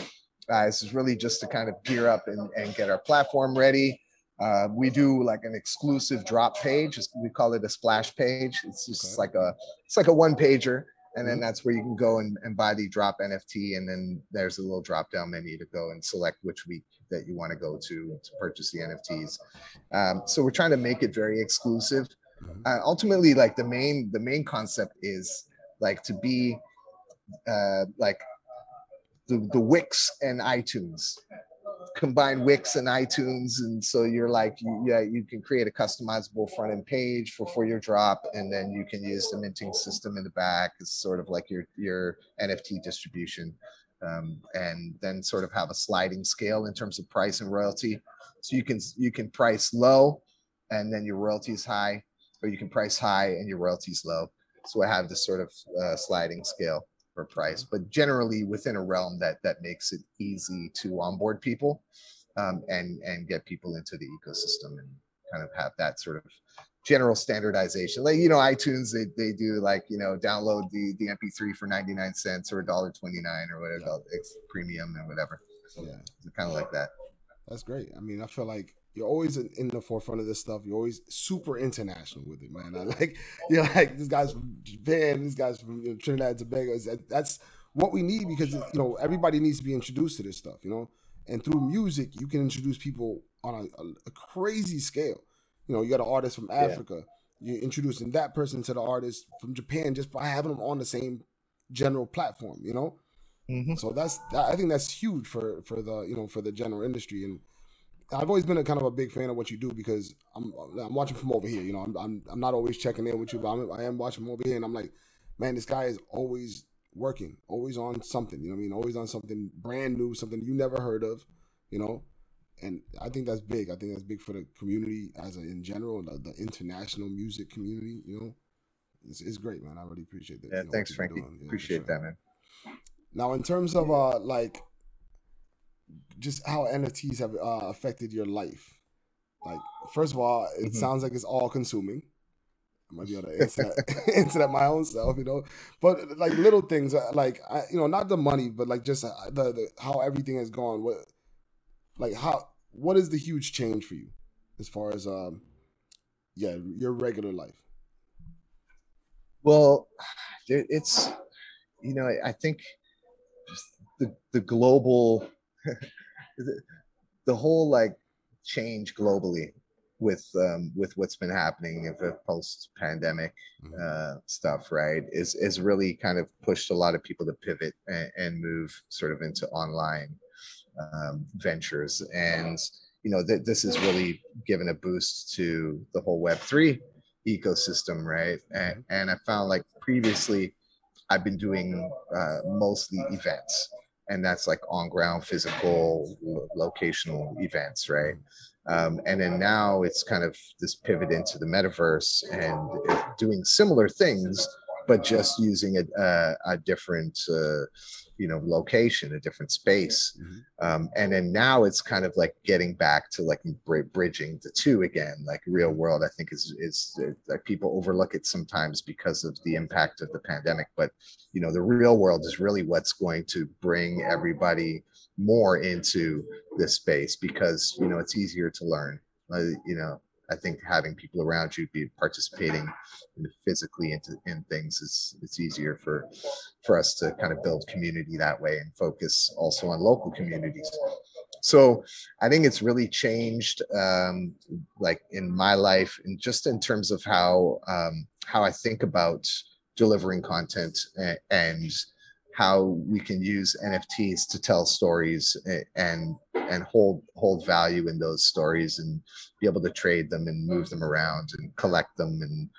Uh, this is really just to kind of gear up and, and get our platform ready. Uh, we do like an exclusive drop page. We call it a splash page. It's just okay. like a it's like a one pager, and then mm-hmm. that's where you can go and, and buy the drop NFT, and then there's a little drop down menu to go and select which week that you want to go to to purchase the NFTs. Um, so we're trying to make it very exclusive. Mm-hmm. Uh, ultimately, like the main the main concept is like to be uh, like the the Wix and iTunes combine Wix and iTunes, and so you're like, yeah, you can create a customizable front end page for for your drop, and then you can use the minting system in the back. It's sort of like your your NFT distribution, um, and then sort of have a sliding scale in terms of price and royalty. So you can you can price low, and then your royalty is high, or you can price high and your royalty is low. So I have this sort of uh, sliding scale or price, but generally within a realm that that makes it easy to onboard people um, and and get people into the ecosystem and kind of have that sort of general standardization. Like you know, iTunes they, they do like you know download the the MP3 for ninety nine cents or a dollar twenty nine or whatever yeah. it's premium and whatever. So yeah, it's kind of like that. That's great. I mean, I feel like you're always in the forefront of this stuff. You're always super international with it, man. I like you're like this guy's from Japan, this guy's from you know, Trinidad and Tobago. That's what we need because you know everybody needs to be introduced to this stuff, you know. And through music, you can introduce people on a, a, crazy scale. You know, you got an artist from Africa, yeah. you're introducing that person to the artist from Japan just by having them on the same general platform. You know. Mm-hmm. So that's that, I think that's huge for for the you know for the general industry and I've always been a kind of a big fan of what you do because I'm I'm watching from over here. You know, I'm I'm, I'm not always checking in with you, but I'm, I am watching from over here, and I'm like, man, this guy is always working, always on something. You know, I mean, always on something brand new, something you never heard of. You know, and I think that's big. I think that's big for the community as a, in general, the, the, international music community. You know, it's, it's great, man. I really appreciate that. Yeah, you know, thanks, Franky. Yeah, appreciate sure. that, man. Now, in terms of uh, like just how NFTs have uh, affected your life. Like, first of all, it mm-hmm. sounds like it's all consuming. I might be able to answer that, answer that my own self, you know. But like little things, uh, like I, you know, not the money, but like just uh, the, the how everything has gone. What, like how, what is the huge change for you as far as um, yeah, your regular life? Well, it's you know, I think the the global, the whole like change globally with um, with what's been happening of post pandemic mm-hmm. uh, stuff, right? Is is really kind of pushed a lot of people to pivot and, and move sort of into online um, ventures, and you know th- this has really given a boost to the whole Web three ecosystem, right? And, mm-hmm. and I found like previously, I've been doing uh, mostly events, and that's like on ground physical locational events, right? Mm-hmm. Um, and then now it's kind of this pivot into the metaverse and doing similar things, but just using a, a, a different, uh, you know, location, a different space. Mm-hmm. Um, and then now it's kind of like getting back to like bridging the two again, like real mm-hmm. world. I think is is uh, like people overlook it sometimes because of the impact of the pandemic, but you know, the real world is really what's going to bring everybody more into this space because you know it's easier to learn uh, you know i think having people around you be participating physically into in things is it's easier for for us to kind of build community that way and focus also on local communities. So i think it's really changed um like in my life and just in terms of how um how i think about delivering content and, and how we can use NFTs to tell stories and and hold hold value in those stories and be able to trade them and move them around and collect them. And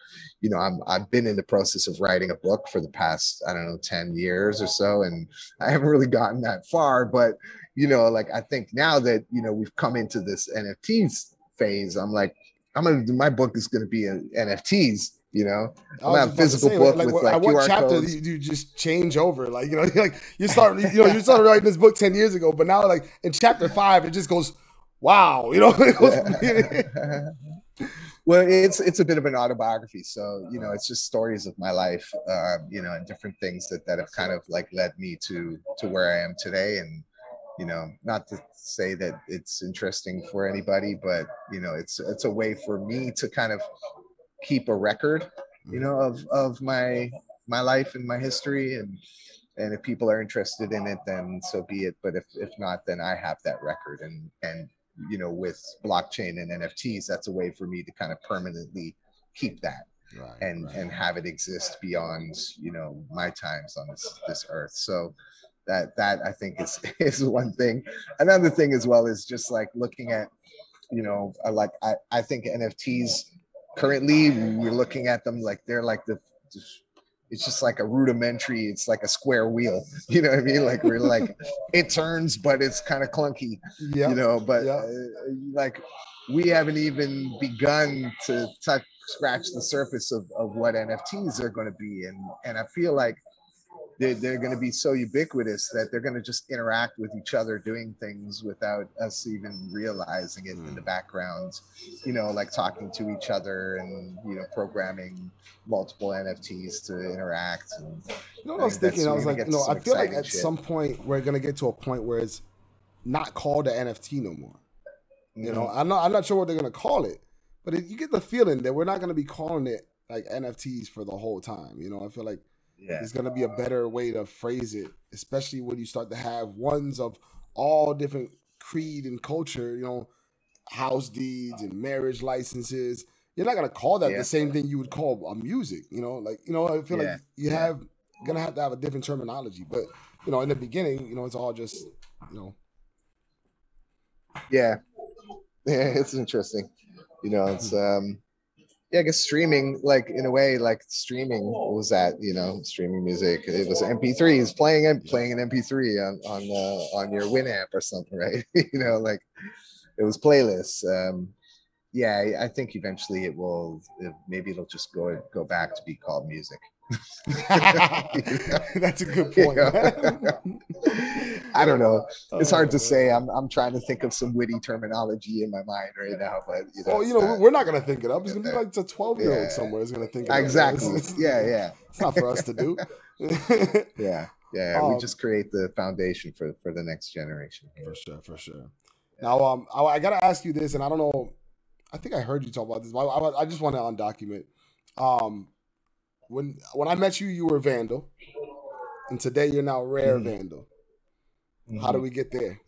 you know I'm I've been in the process of writing a book for the past I don't know 10 years or so and I haven't really gotten that far. But you know like I think now that you know we've come into this NFTs phase I'm like I'm gonna my book is gonna be NFTs you know, I'm have physical say, book like, with like, like what QR chapter codes. you, you just change over? Like you know, like you start you know you started writing this book ten years ago, but now like in chapter five, it just goes, wow, you know. well, it's it's a bit of an autobiography, so you know, it's just stories of my life, uh, you know, and different things that that have kind of like led me to to where I am today, and you know, not to say that it's interesting for anybody, but you know, it's it's a way for me to kind of keep a record, you know, of of my my life and my history. And and if people are interested in it then so be it. But if if not then i have that record. And and you know with blockchain and nfts that's a way for me to kind of permanently keep that right, and right. and have it exist beyond you know my times on this this earth. So that that i think is is one thing. Another thing as well is just like looking at you know like i i think nfts currently we're looking at them like they're like the it's just like a rudimentary it's like a square wheel you know what i mean like we're like it turns but it's kind of clunky yeah you know but yep. uh, like we haven't even begun to touch scratch the surface of, of what nfts are going to be and and i feel like they're, they're going to be so ubiquitous that they're going to just interact with each other doing things without us even realizing it mm. in the hmm. background you know like talking to each other and you know programming multiple nfts to interact and you know what i was thinking i was like know i feel like at shit. some point we're going to get to a point where it's not called an nft no more you know mm-hmm. i'm not i'm not sure what they're going to call it but it, you get the feeling that we're not going to be calling it like nfts for the whole time you know i feel like yeah. There's gonna be a better way to phrase it, especially when you start to have ones of all different creed and culture. You know, house deeds and marriage licenses. You're not gonna call that yeah. the same thing you would call a music. You know, like you know, I feel yeah. like you have gonna have to have a different terminology. But you know, in the beginning, you know, it's all just you know. Yeah, yeah, it's interesting. You know, it's um yeah, I guess streaming, like in a way, like streaming was that you know streaming music. It was MP3s playing and playing an MP3 on on uh, on your Winamp or something, right? you know, like it was playlists. Um, yeah, I think eventually it will. It, maybe it'll just go go back to be called music. That's a good point. I don't know. It's hard to say. I'm I'm trying to think of some witty terminology in my mind right now, but you know, oh, you know, not, we're not gonna think it up. It's gonna be like a 12 year old somewhere is gonna think it exactly. yeah, yeah. It's not for us to do. yeah, yeah. Um, we just create the foundation for for the next generation. For sure, for sure. Now, um, I, I gotta ask you this, and I don't know. I think I heard you talk about this. I, I, I just want to undocument. Um, when when I met you, you were Vandal, and today you're now Rare mm-hmm. Vandal. Mm-hmm. How do we get there?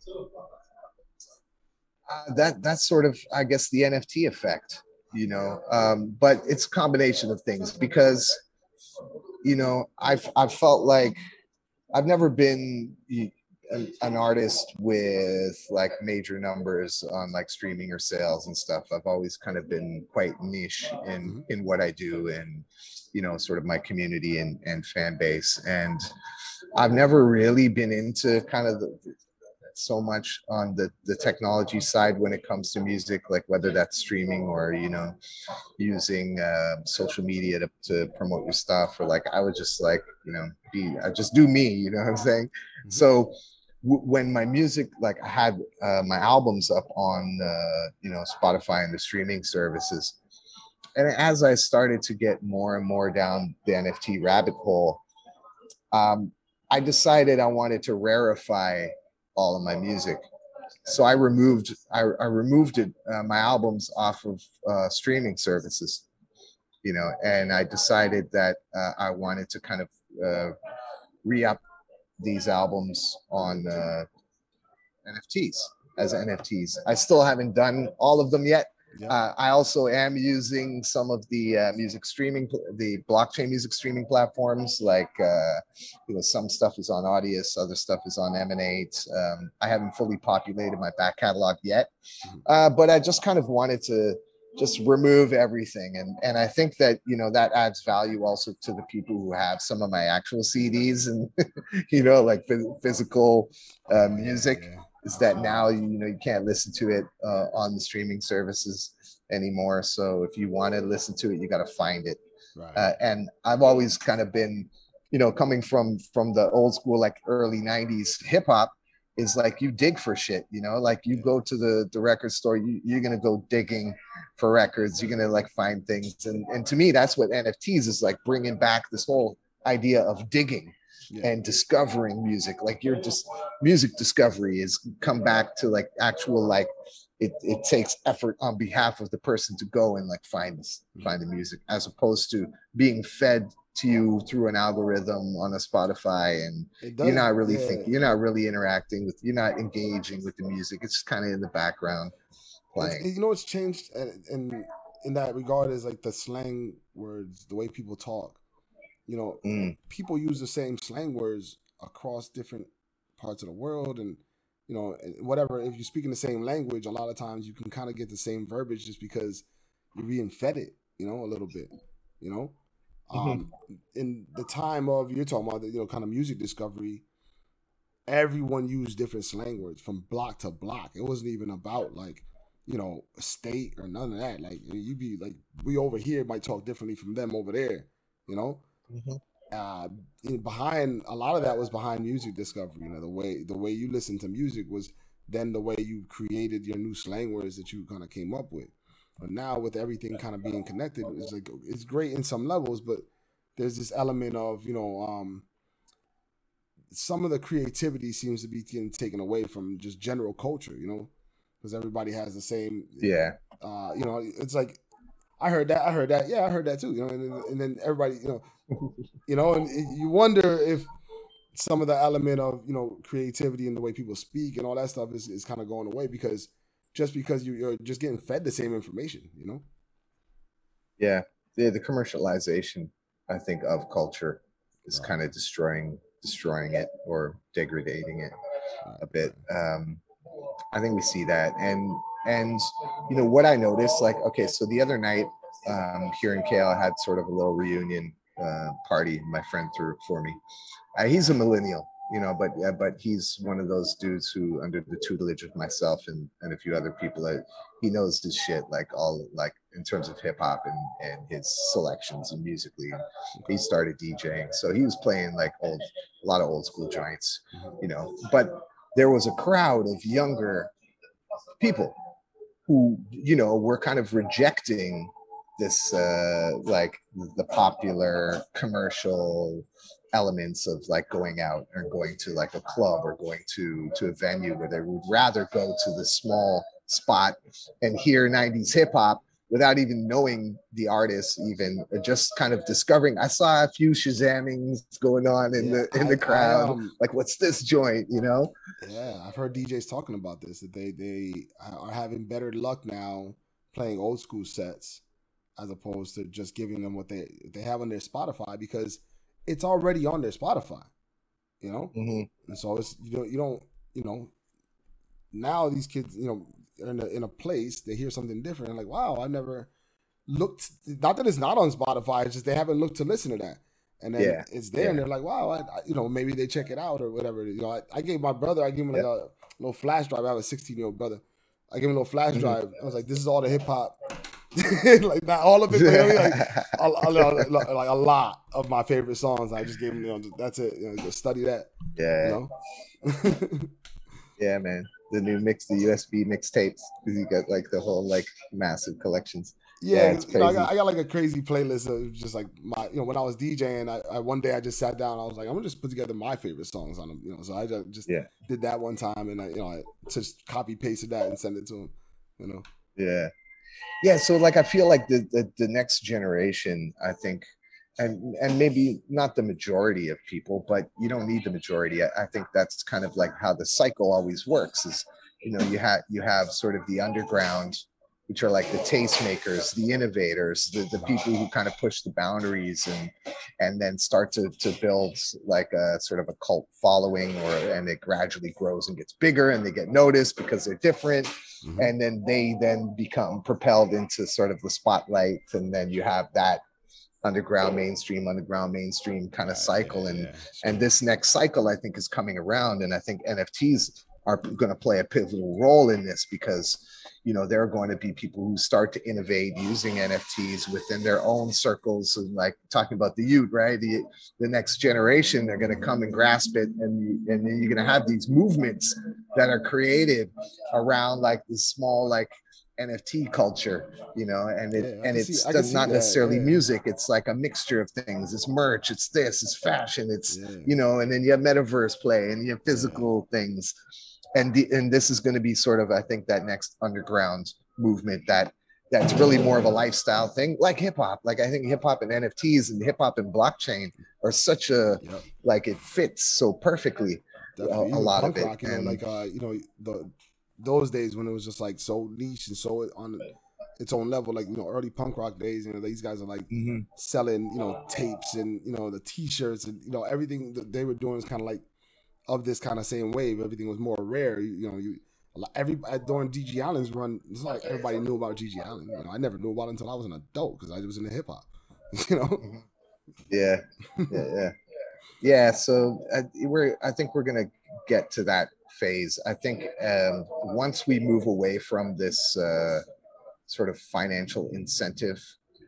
Uh, that that's sort of, I guess, the NFT effect, you know. Um, but it's a combination of things because, you know, I've I've felt like I've never been an, an artist with like major numbers on like streaming or sales and stuff. I've always kind of been quite niche in mm-hmm. in what I do and you know sort of my community and and fan base. And I've never really been into kind of the, so much on the the technology side when it comes to music like whether that's streaming or you know using uh, social media to, to promote your stuff. Or like i would just like you know be i just do me you know what i'm saying? Mm-hmm. so w- when my music like i had uh, my albums up on uh, you know spotify and the streaming services and as i started to get more and more down the nft rabbit hole um, i decided i wanted to rarefy all of my music. So i removed i, I removed it uh, my albums off of uh, streaming services you know and i decided that uh, i wanted to kind of uh, re-up these albums on uh, nfts as nfts i still haven't done all of them yet uh, I also am using some of the uh, music streaming, the blockchain music streaming platforms. Like, uh, you know, some stuff is on Audius, other stuff is on Emanate. Um, I haven't fully populated my back catalog yet, mm-hmm. uh, but I just kind of wanted to just remove everything, and and I think that you know that adds value also to the people who have some of my actual CDs and you know like physical uh, music. Yeah is that now you know you can't listen to it uh, on the streaming services anymore. So if you want to listen to it, you got to find it. Right. Uh, and I've always kind of been, you know, coming from from the old school like early '90s hip hop is like you dig for shit, you know, like you go to the the record store, you, you're gonna go digging for records, you're gonna like find things, and and to me that's what NFTs is like bringing back this whole idea of digging yeah. and discovering music. Like you're just music discovery is come back to like actual like it, it takes effort on behalf of the person to go and like find this, mm-hmm. find the music as opposed to being fed to you through an algorithm on a Spotify and you're not really yeah. thinking you're not really interacting with you're not engaging with the music it's kind of in the background playing it's, you know what's changed in in that regard is like the slang words the way people talk you know, mm. people use the same slang words across different parts of the world, and you know, whatever. If you're speaking the same language, a lot of times you can kind of get the same verbiage just because you're being fed it, you know, a little bit, you know. Mm-hmm. Um, in the time of you're talking about, the, you know, kind of music discovery, everyone used different slang words from block to block. It wasn't even about like you know, state or none of that. Like you'd be like we over here might talk differently from them over there, you know. Mm-hmm. Uh, behind a lot of that was behind music discovery. You know, the way the way you listen to music was then the way you created your new slang words that you kind of came up with. But now with everything kind of being connected, it's like it's great in some levels, but there's this element of you know um, some of the creativity seems to be getting taken away from just general culture. You know, because everybody has the same. Yeah. Uh, you know, it's like I heard that. I heard that. Yeah, I heard that too. You know, and, and then everybody, you know, you know, and you wonder if some of the element of you know creativity and the way people speak and all that stuff is, is kind of going away because just because you, you're just getting fed the same information, you know. Yeah, the the commercialization, I think, of culture is kind of destroying destroying it or degrading it a bit. Um, I think we see that, and and you know what I noticed, like, okay, so the other night um, here in KL, had sort of a little reunion uh, party my friend threw for me. Uh, he's a millennial, you know, but yeah, but he's one of those dudes who, under the tutelage of myself and and a few other people, that he knows his shit, like all like in terms of hip hop and and his selections and musically. He started DJing, so he was playing like old, a lot of old school joints, you know. But there was a crowd of younger people who, you know, were kind of rejecting this uh like the popular commercial elements of like going out or going to like a club or going to to a venue where they would rather go to the small spot and hear 90s hip hop without even knowing the artist even just kind of discovering i saw a few Shazamings going on in yeah, the in the crowd I, um, like what's this joint you know yeah i've heard djs talking about this that they they are having better luck now playing old school sets as opposed to just giving them what they they have on their spotify because it's already on their Spotify, you know. Mm-hmm. And so it's you don't you don't you know now these kids you know in a, in a place they hear something different and like wow I never looked not that it's not on Spotify it's just they haven't looked to listen to that and then yeah. it's there yeah. and they're like wow I, I, you know maybe they check it out or whatever you know I, I gave my brother I gave him like a little flash drive I have a 16 year old brother I gave him a little flash mm-hmm. drive I was like this is all the hip hop like not all of it, but like, a, a, like a lot of my favorite songs. I just gave them, you know, that's it. You know, just study that. Yeah. You know? yeah, man. The new mix, the USB mixtapes, because you got like the whole like massive collections. Yeah, yeah you know, I, got, I got like a crazy playlist of just like my, you know, when I was DJing, I, I, one day I just sat down, I was like, I'm gonna just put together my favorite songs on them, you know. So I just, just yeah. did that one time, and I, you know, I just copy pasted that and sent it to him, you know. Yeah, yeah so like i feel like the, the, the next generation i think and and maybe not the majority of people but you don't need the majority I, I, think that's kind of like how the cycle always works is you know you have you have sort of the underground which are like the tastemakers the innovators the, the people who kind of push the boundaries and and then start to to build like a sort of a cult following or and it gradually grows and gets bigger and they get noticed because they're different mm-hmm. and then they then become propelled into sort of the spotlight and then you have that underground mainstream underground mainstream kind of ah, cycle and yeah, and this next cycle i think is coming around and i think nfts are going to play a pivotal role in this because you know there are going to be people who start to innovate using nfts within their own circles and like talking about the youth right? The the next generation they're going to come and grasp it and you, and then you're going to have these movements that are created around like this small like NFT culture, you know, and it yeah, and it's see, does not necessarily yeah. music. It's like a mixture of things. It's merch. It's this. It's fashion. It's yeah. you know, and then you have metaverse play and you have physical things and the, and this is going to be sort of I think that next underground movement that that's really more of a lifestyle thing, like hip hop. Like I think hip hop and NFTs and hip hop and blockchain are such a yep. like it fits so perfectly. A, a, lot of it, rock, you know, like uh, you know the those days when it was just like so niche and so on its own level, like you know early punk rock days. You know these guys are like mm-hmm. selling you know tapes and you know the T-shirts and you know everything that they were doing is kind of like of this kind of same wave. Everything was more rare. You, you know, you every during GG Allen's run, it's like everybody knew about GG Allen. You know, I never knew about it until I was an adult because I was in the hip hop. You know. Mm-hmm. Yeah, yeah, yeah, yeah. So uh, we're. I think we're gonna get to that phase. I think um, once we move away from this uh, sort of financial incentive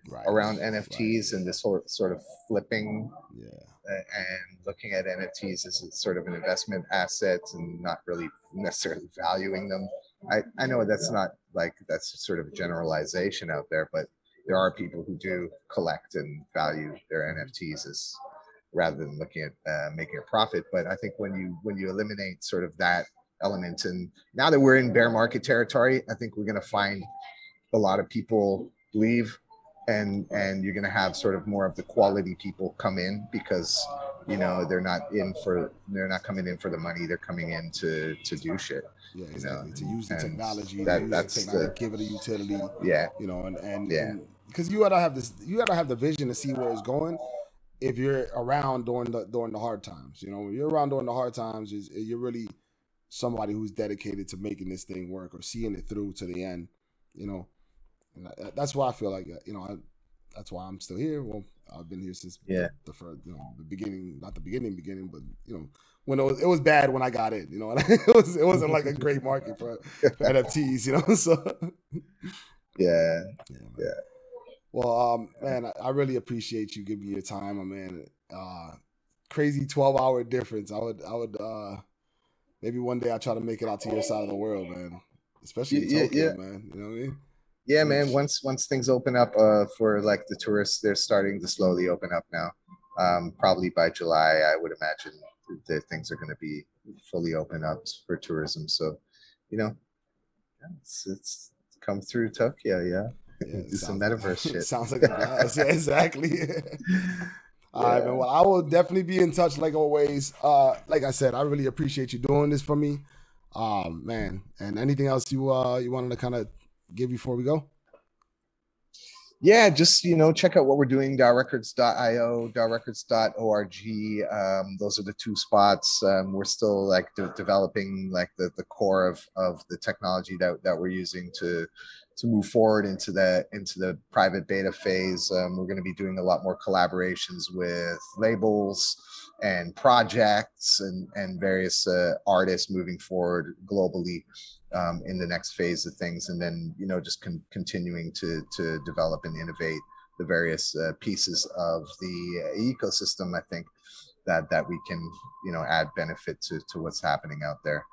right. around NFTs right. and this sort sort of flipping. Yeah and looking at NFTs as sort of an investment asset and not really necessarily valuing them. I, I know that's not like that's sort of a generalization out there, but there are people who do collect and value their NFTs as rather than looking at uh, making a profit. But I think when you when you eliminate sort of that element, and now that we're in bear market territory, I think we're going to find a lot of people leave and and you're going to have sort of more of the quality people come in because you know they're not in for they're not coming in for the money they're coming in to to do shit yeah exactly know? to use the and technology that, that's the technology, the, give it a utility yeah you know and and yeah because you gotta have this you gotta have the vision to see where it's going if you're around during the during the hard times you know when you're around during the hard times is you're really somebody who's dedicated to making this thing work or seeing it through to the end you know and that's why I feel like uh, you know, I, that's why I'm still here. Well, I've been here since yeah the first, you know, the beginning, not the beginning, beginning, but you know, when it was it was bad when I got in. You know, it was it wasn't like a great market for, for NFTs. You know, so yeah, yeah. yeah. Well, um, man, I, I really appreciate you giving me your time, my man. Uh, crazy twelve hour difference. I would, I would, uh, maybe one day I'll try to make it out to your side of the world, man. Especially in Yeah, Tokyo, yeah. man. You know what I mean? yeah man once once things open up uh for like the tourists they're starting to slowly open up now um probably by july i would imagine that things are going to be fully open up for tourism so you know it's, it's come through tokyo yeah Yeah, do some metaverse shit sounds like a blast. yeah, exactly. All right, Yeah. man. Well, I will definitely be in touch like always. Uh, like I said, I really appreciate you doing this for me. Um, man. And anything else you uh you wanted to kind of give before we go? yeah just you know check out what we're doing records.io records.org um, those are the two spots um, we're still like de- developing like the, the core of of the technology that, that we're using to to move forward into the into the private beta phase um, we're going to be doing a lot more collaborations with labels and projects and and various uh, artists moving forward globally um, in the next phase of things, and then you know just con- continuing to to develop and innovate the various uh, pieces of the ecosystem. I think that that we can you know add benefit to to what's happening out there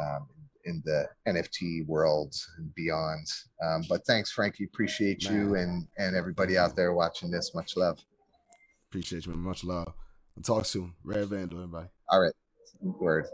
um, in the NFT world and beyond. Um, but thanks, Franky. Appreciate you and and everybody out there watching this. Much love. Appreciate you, man. Much love. I'll talk soon. Rare Vandal, everybody. All right, word.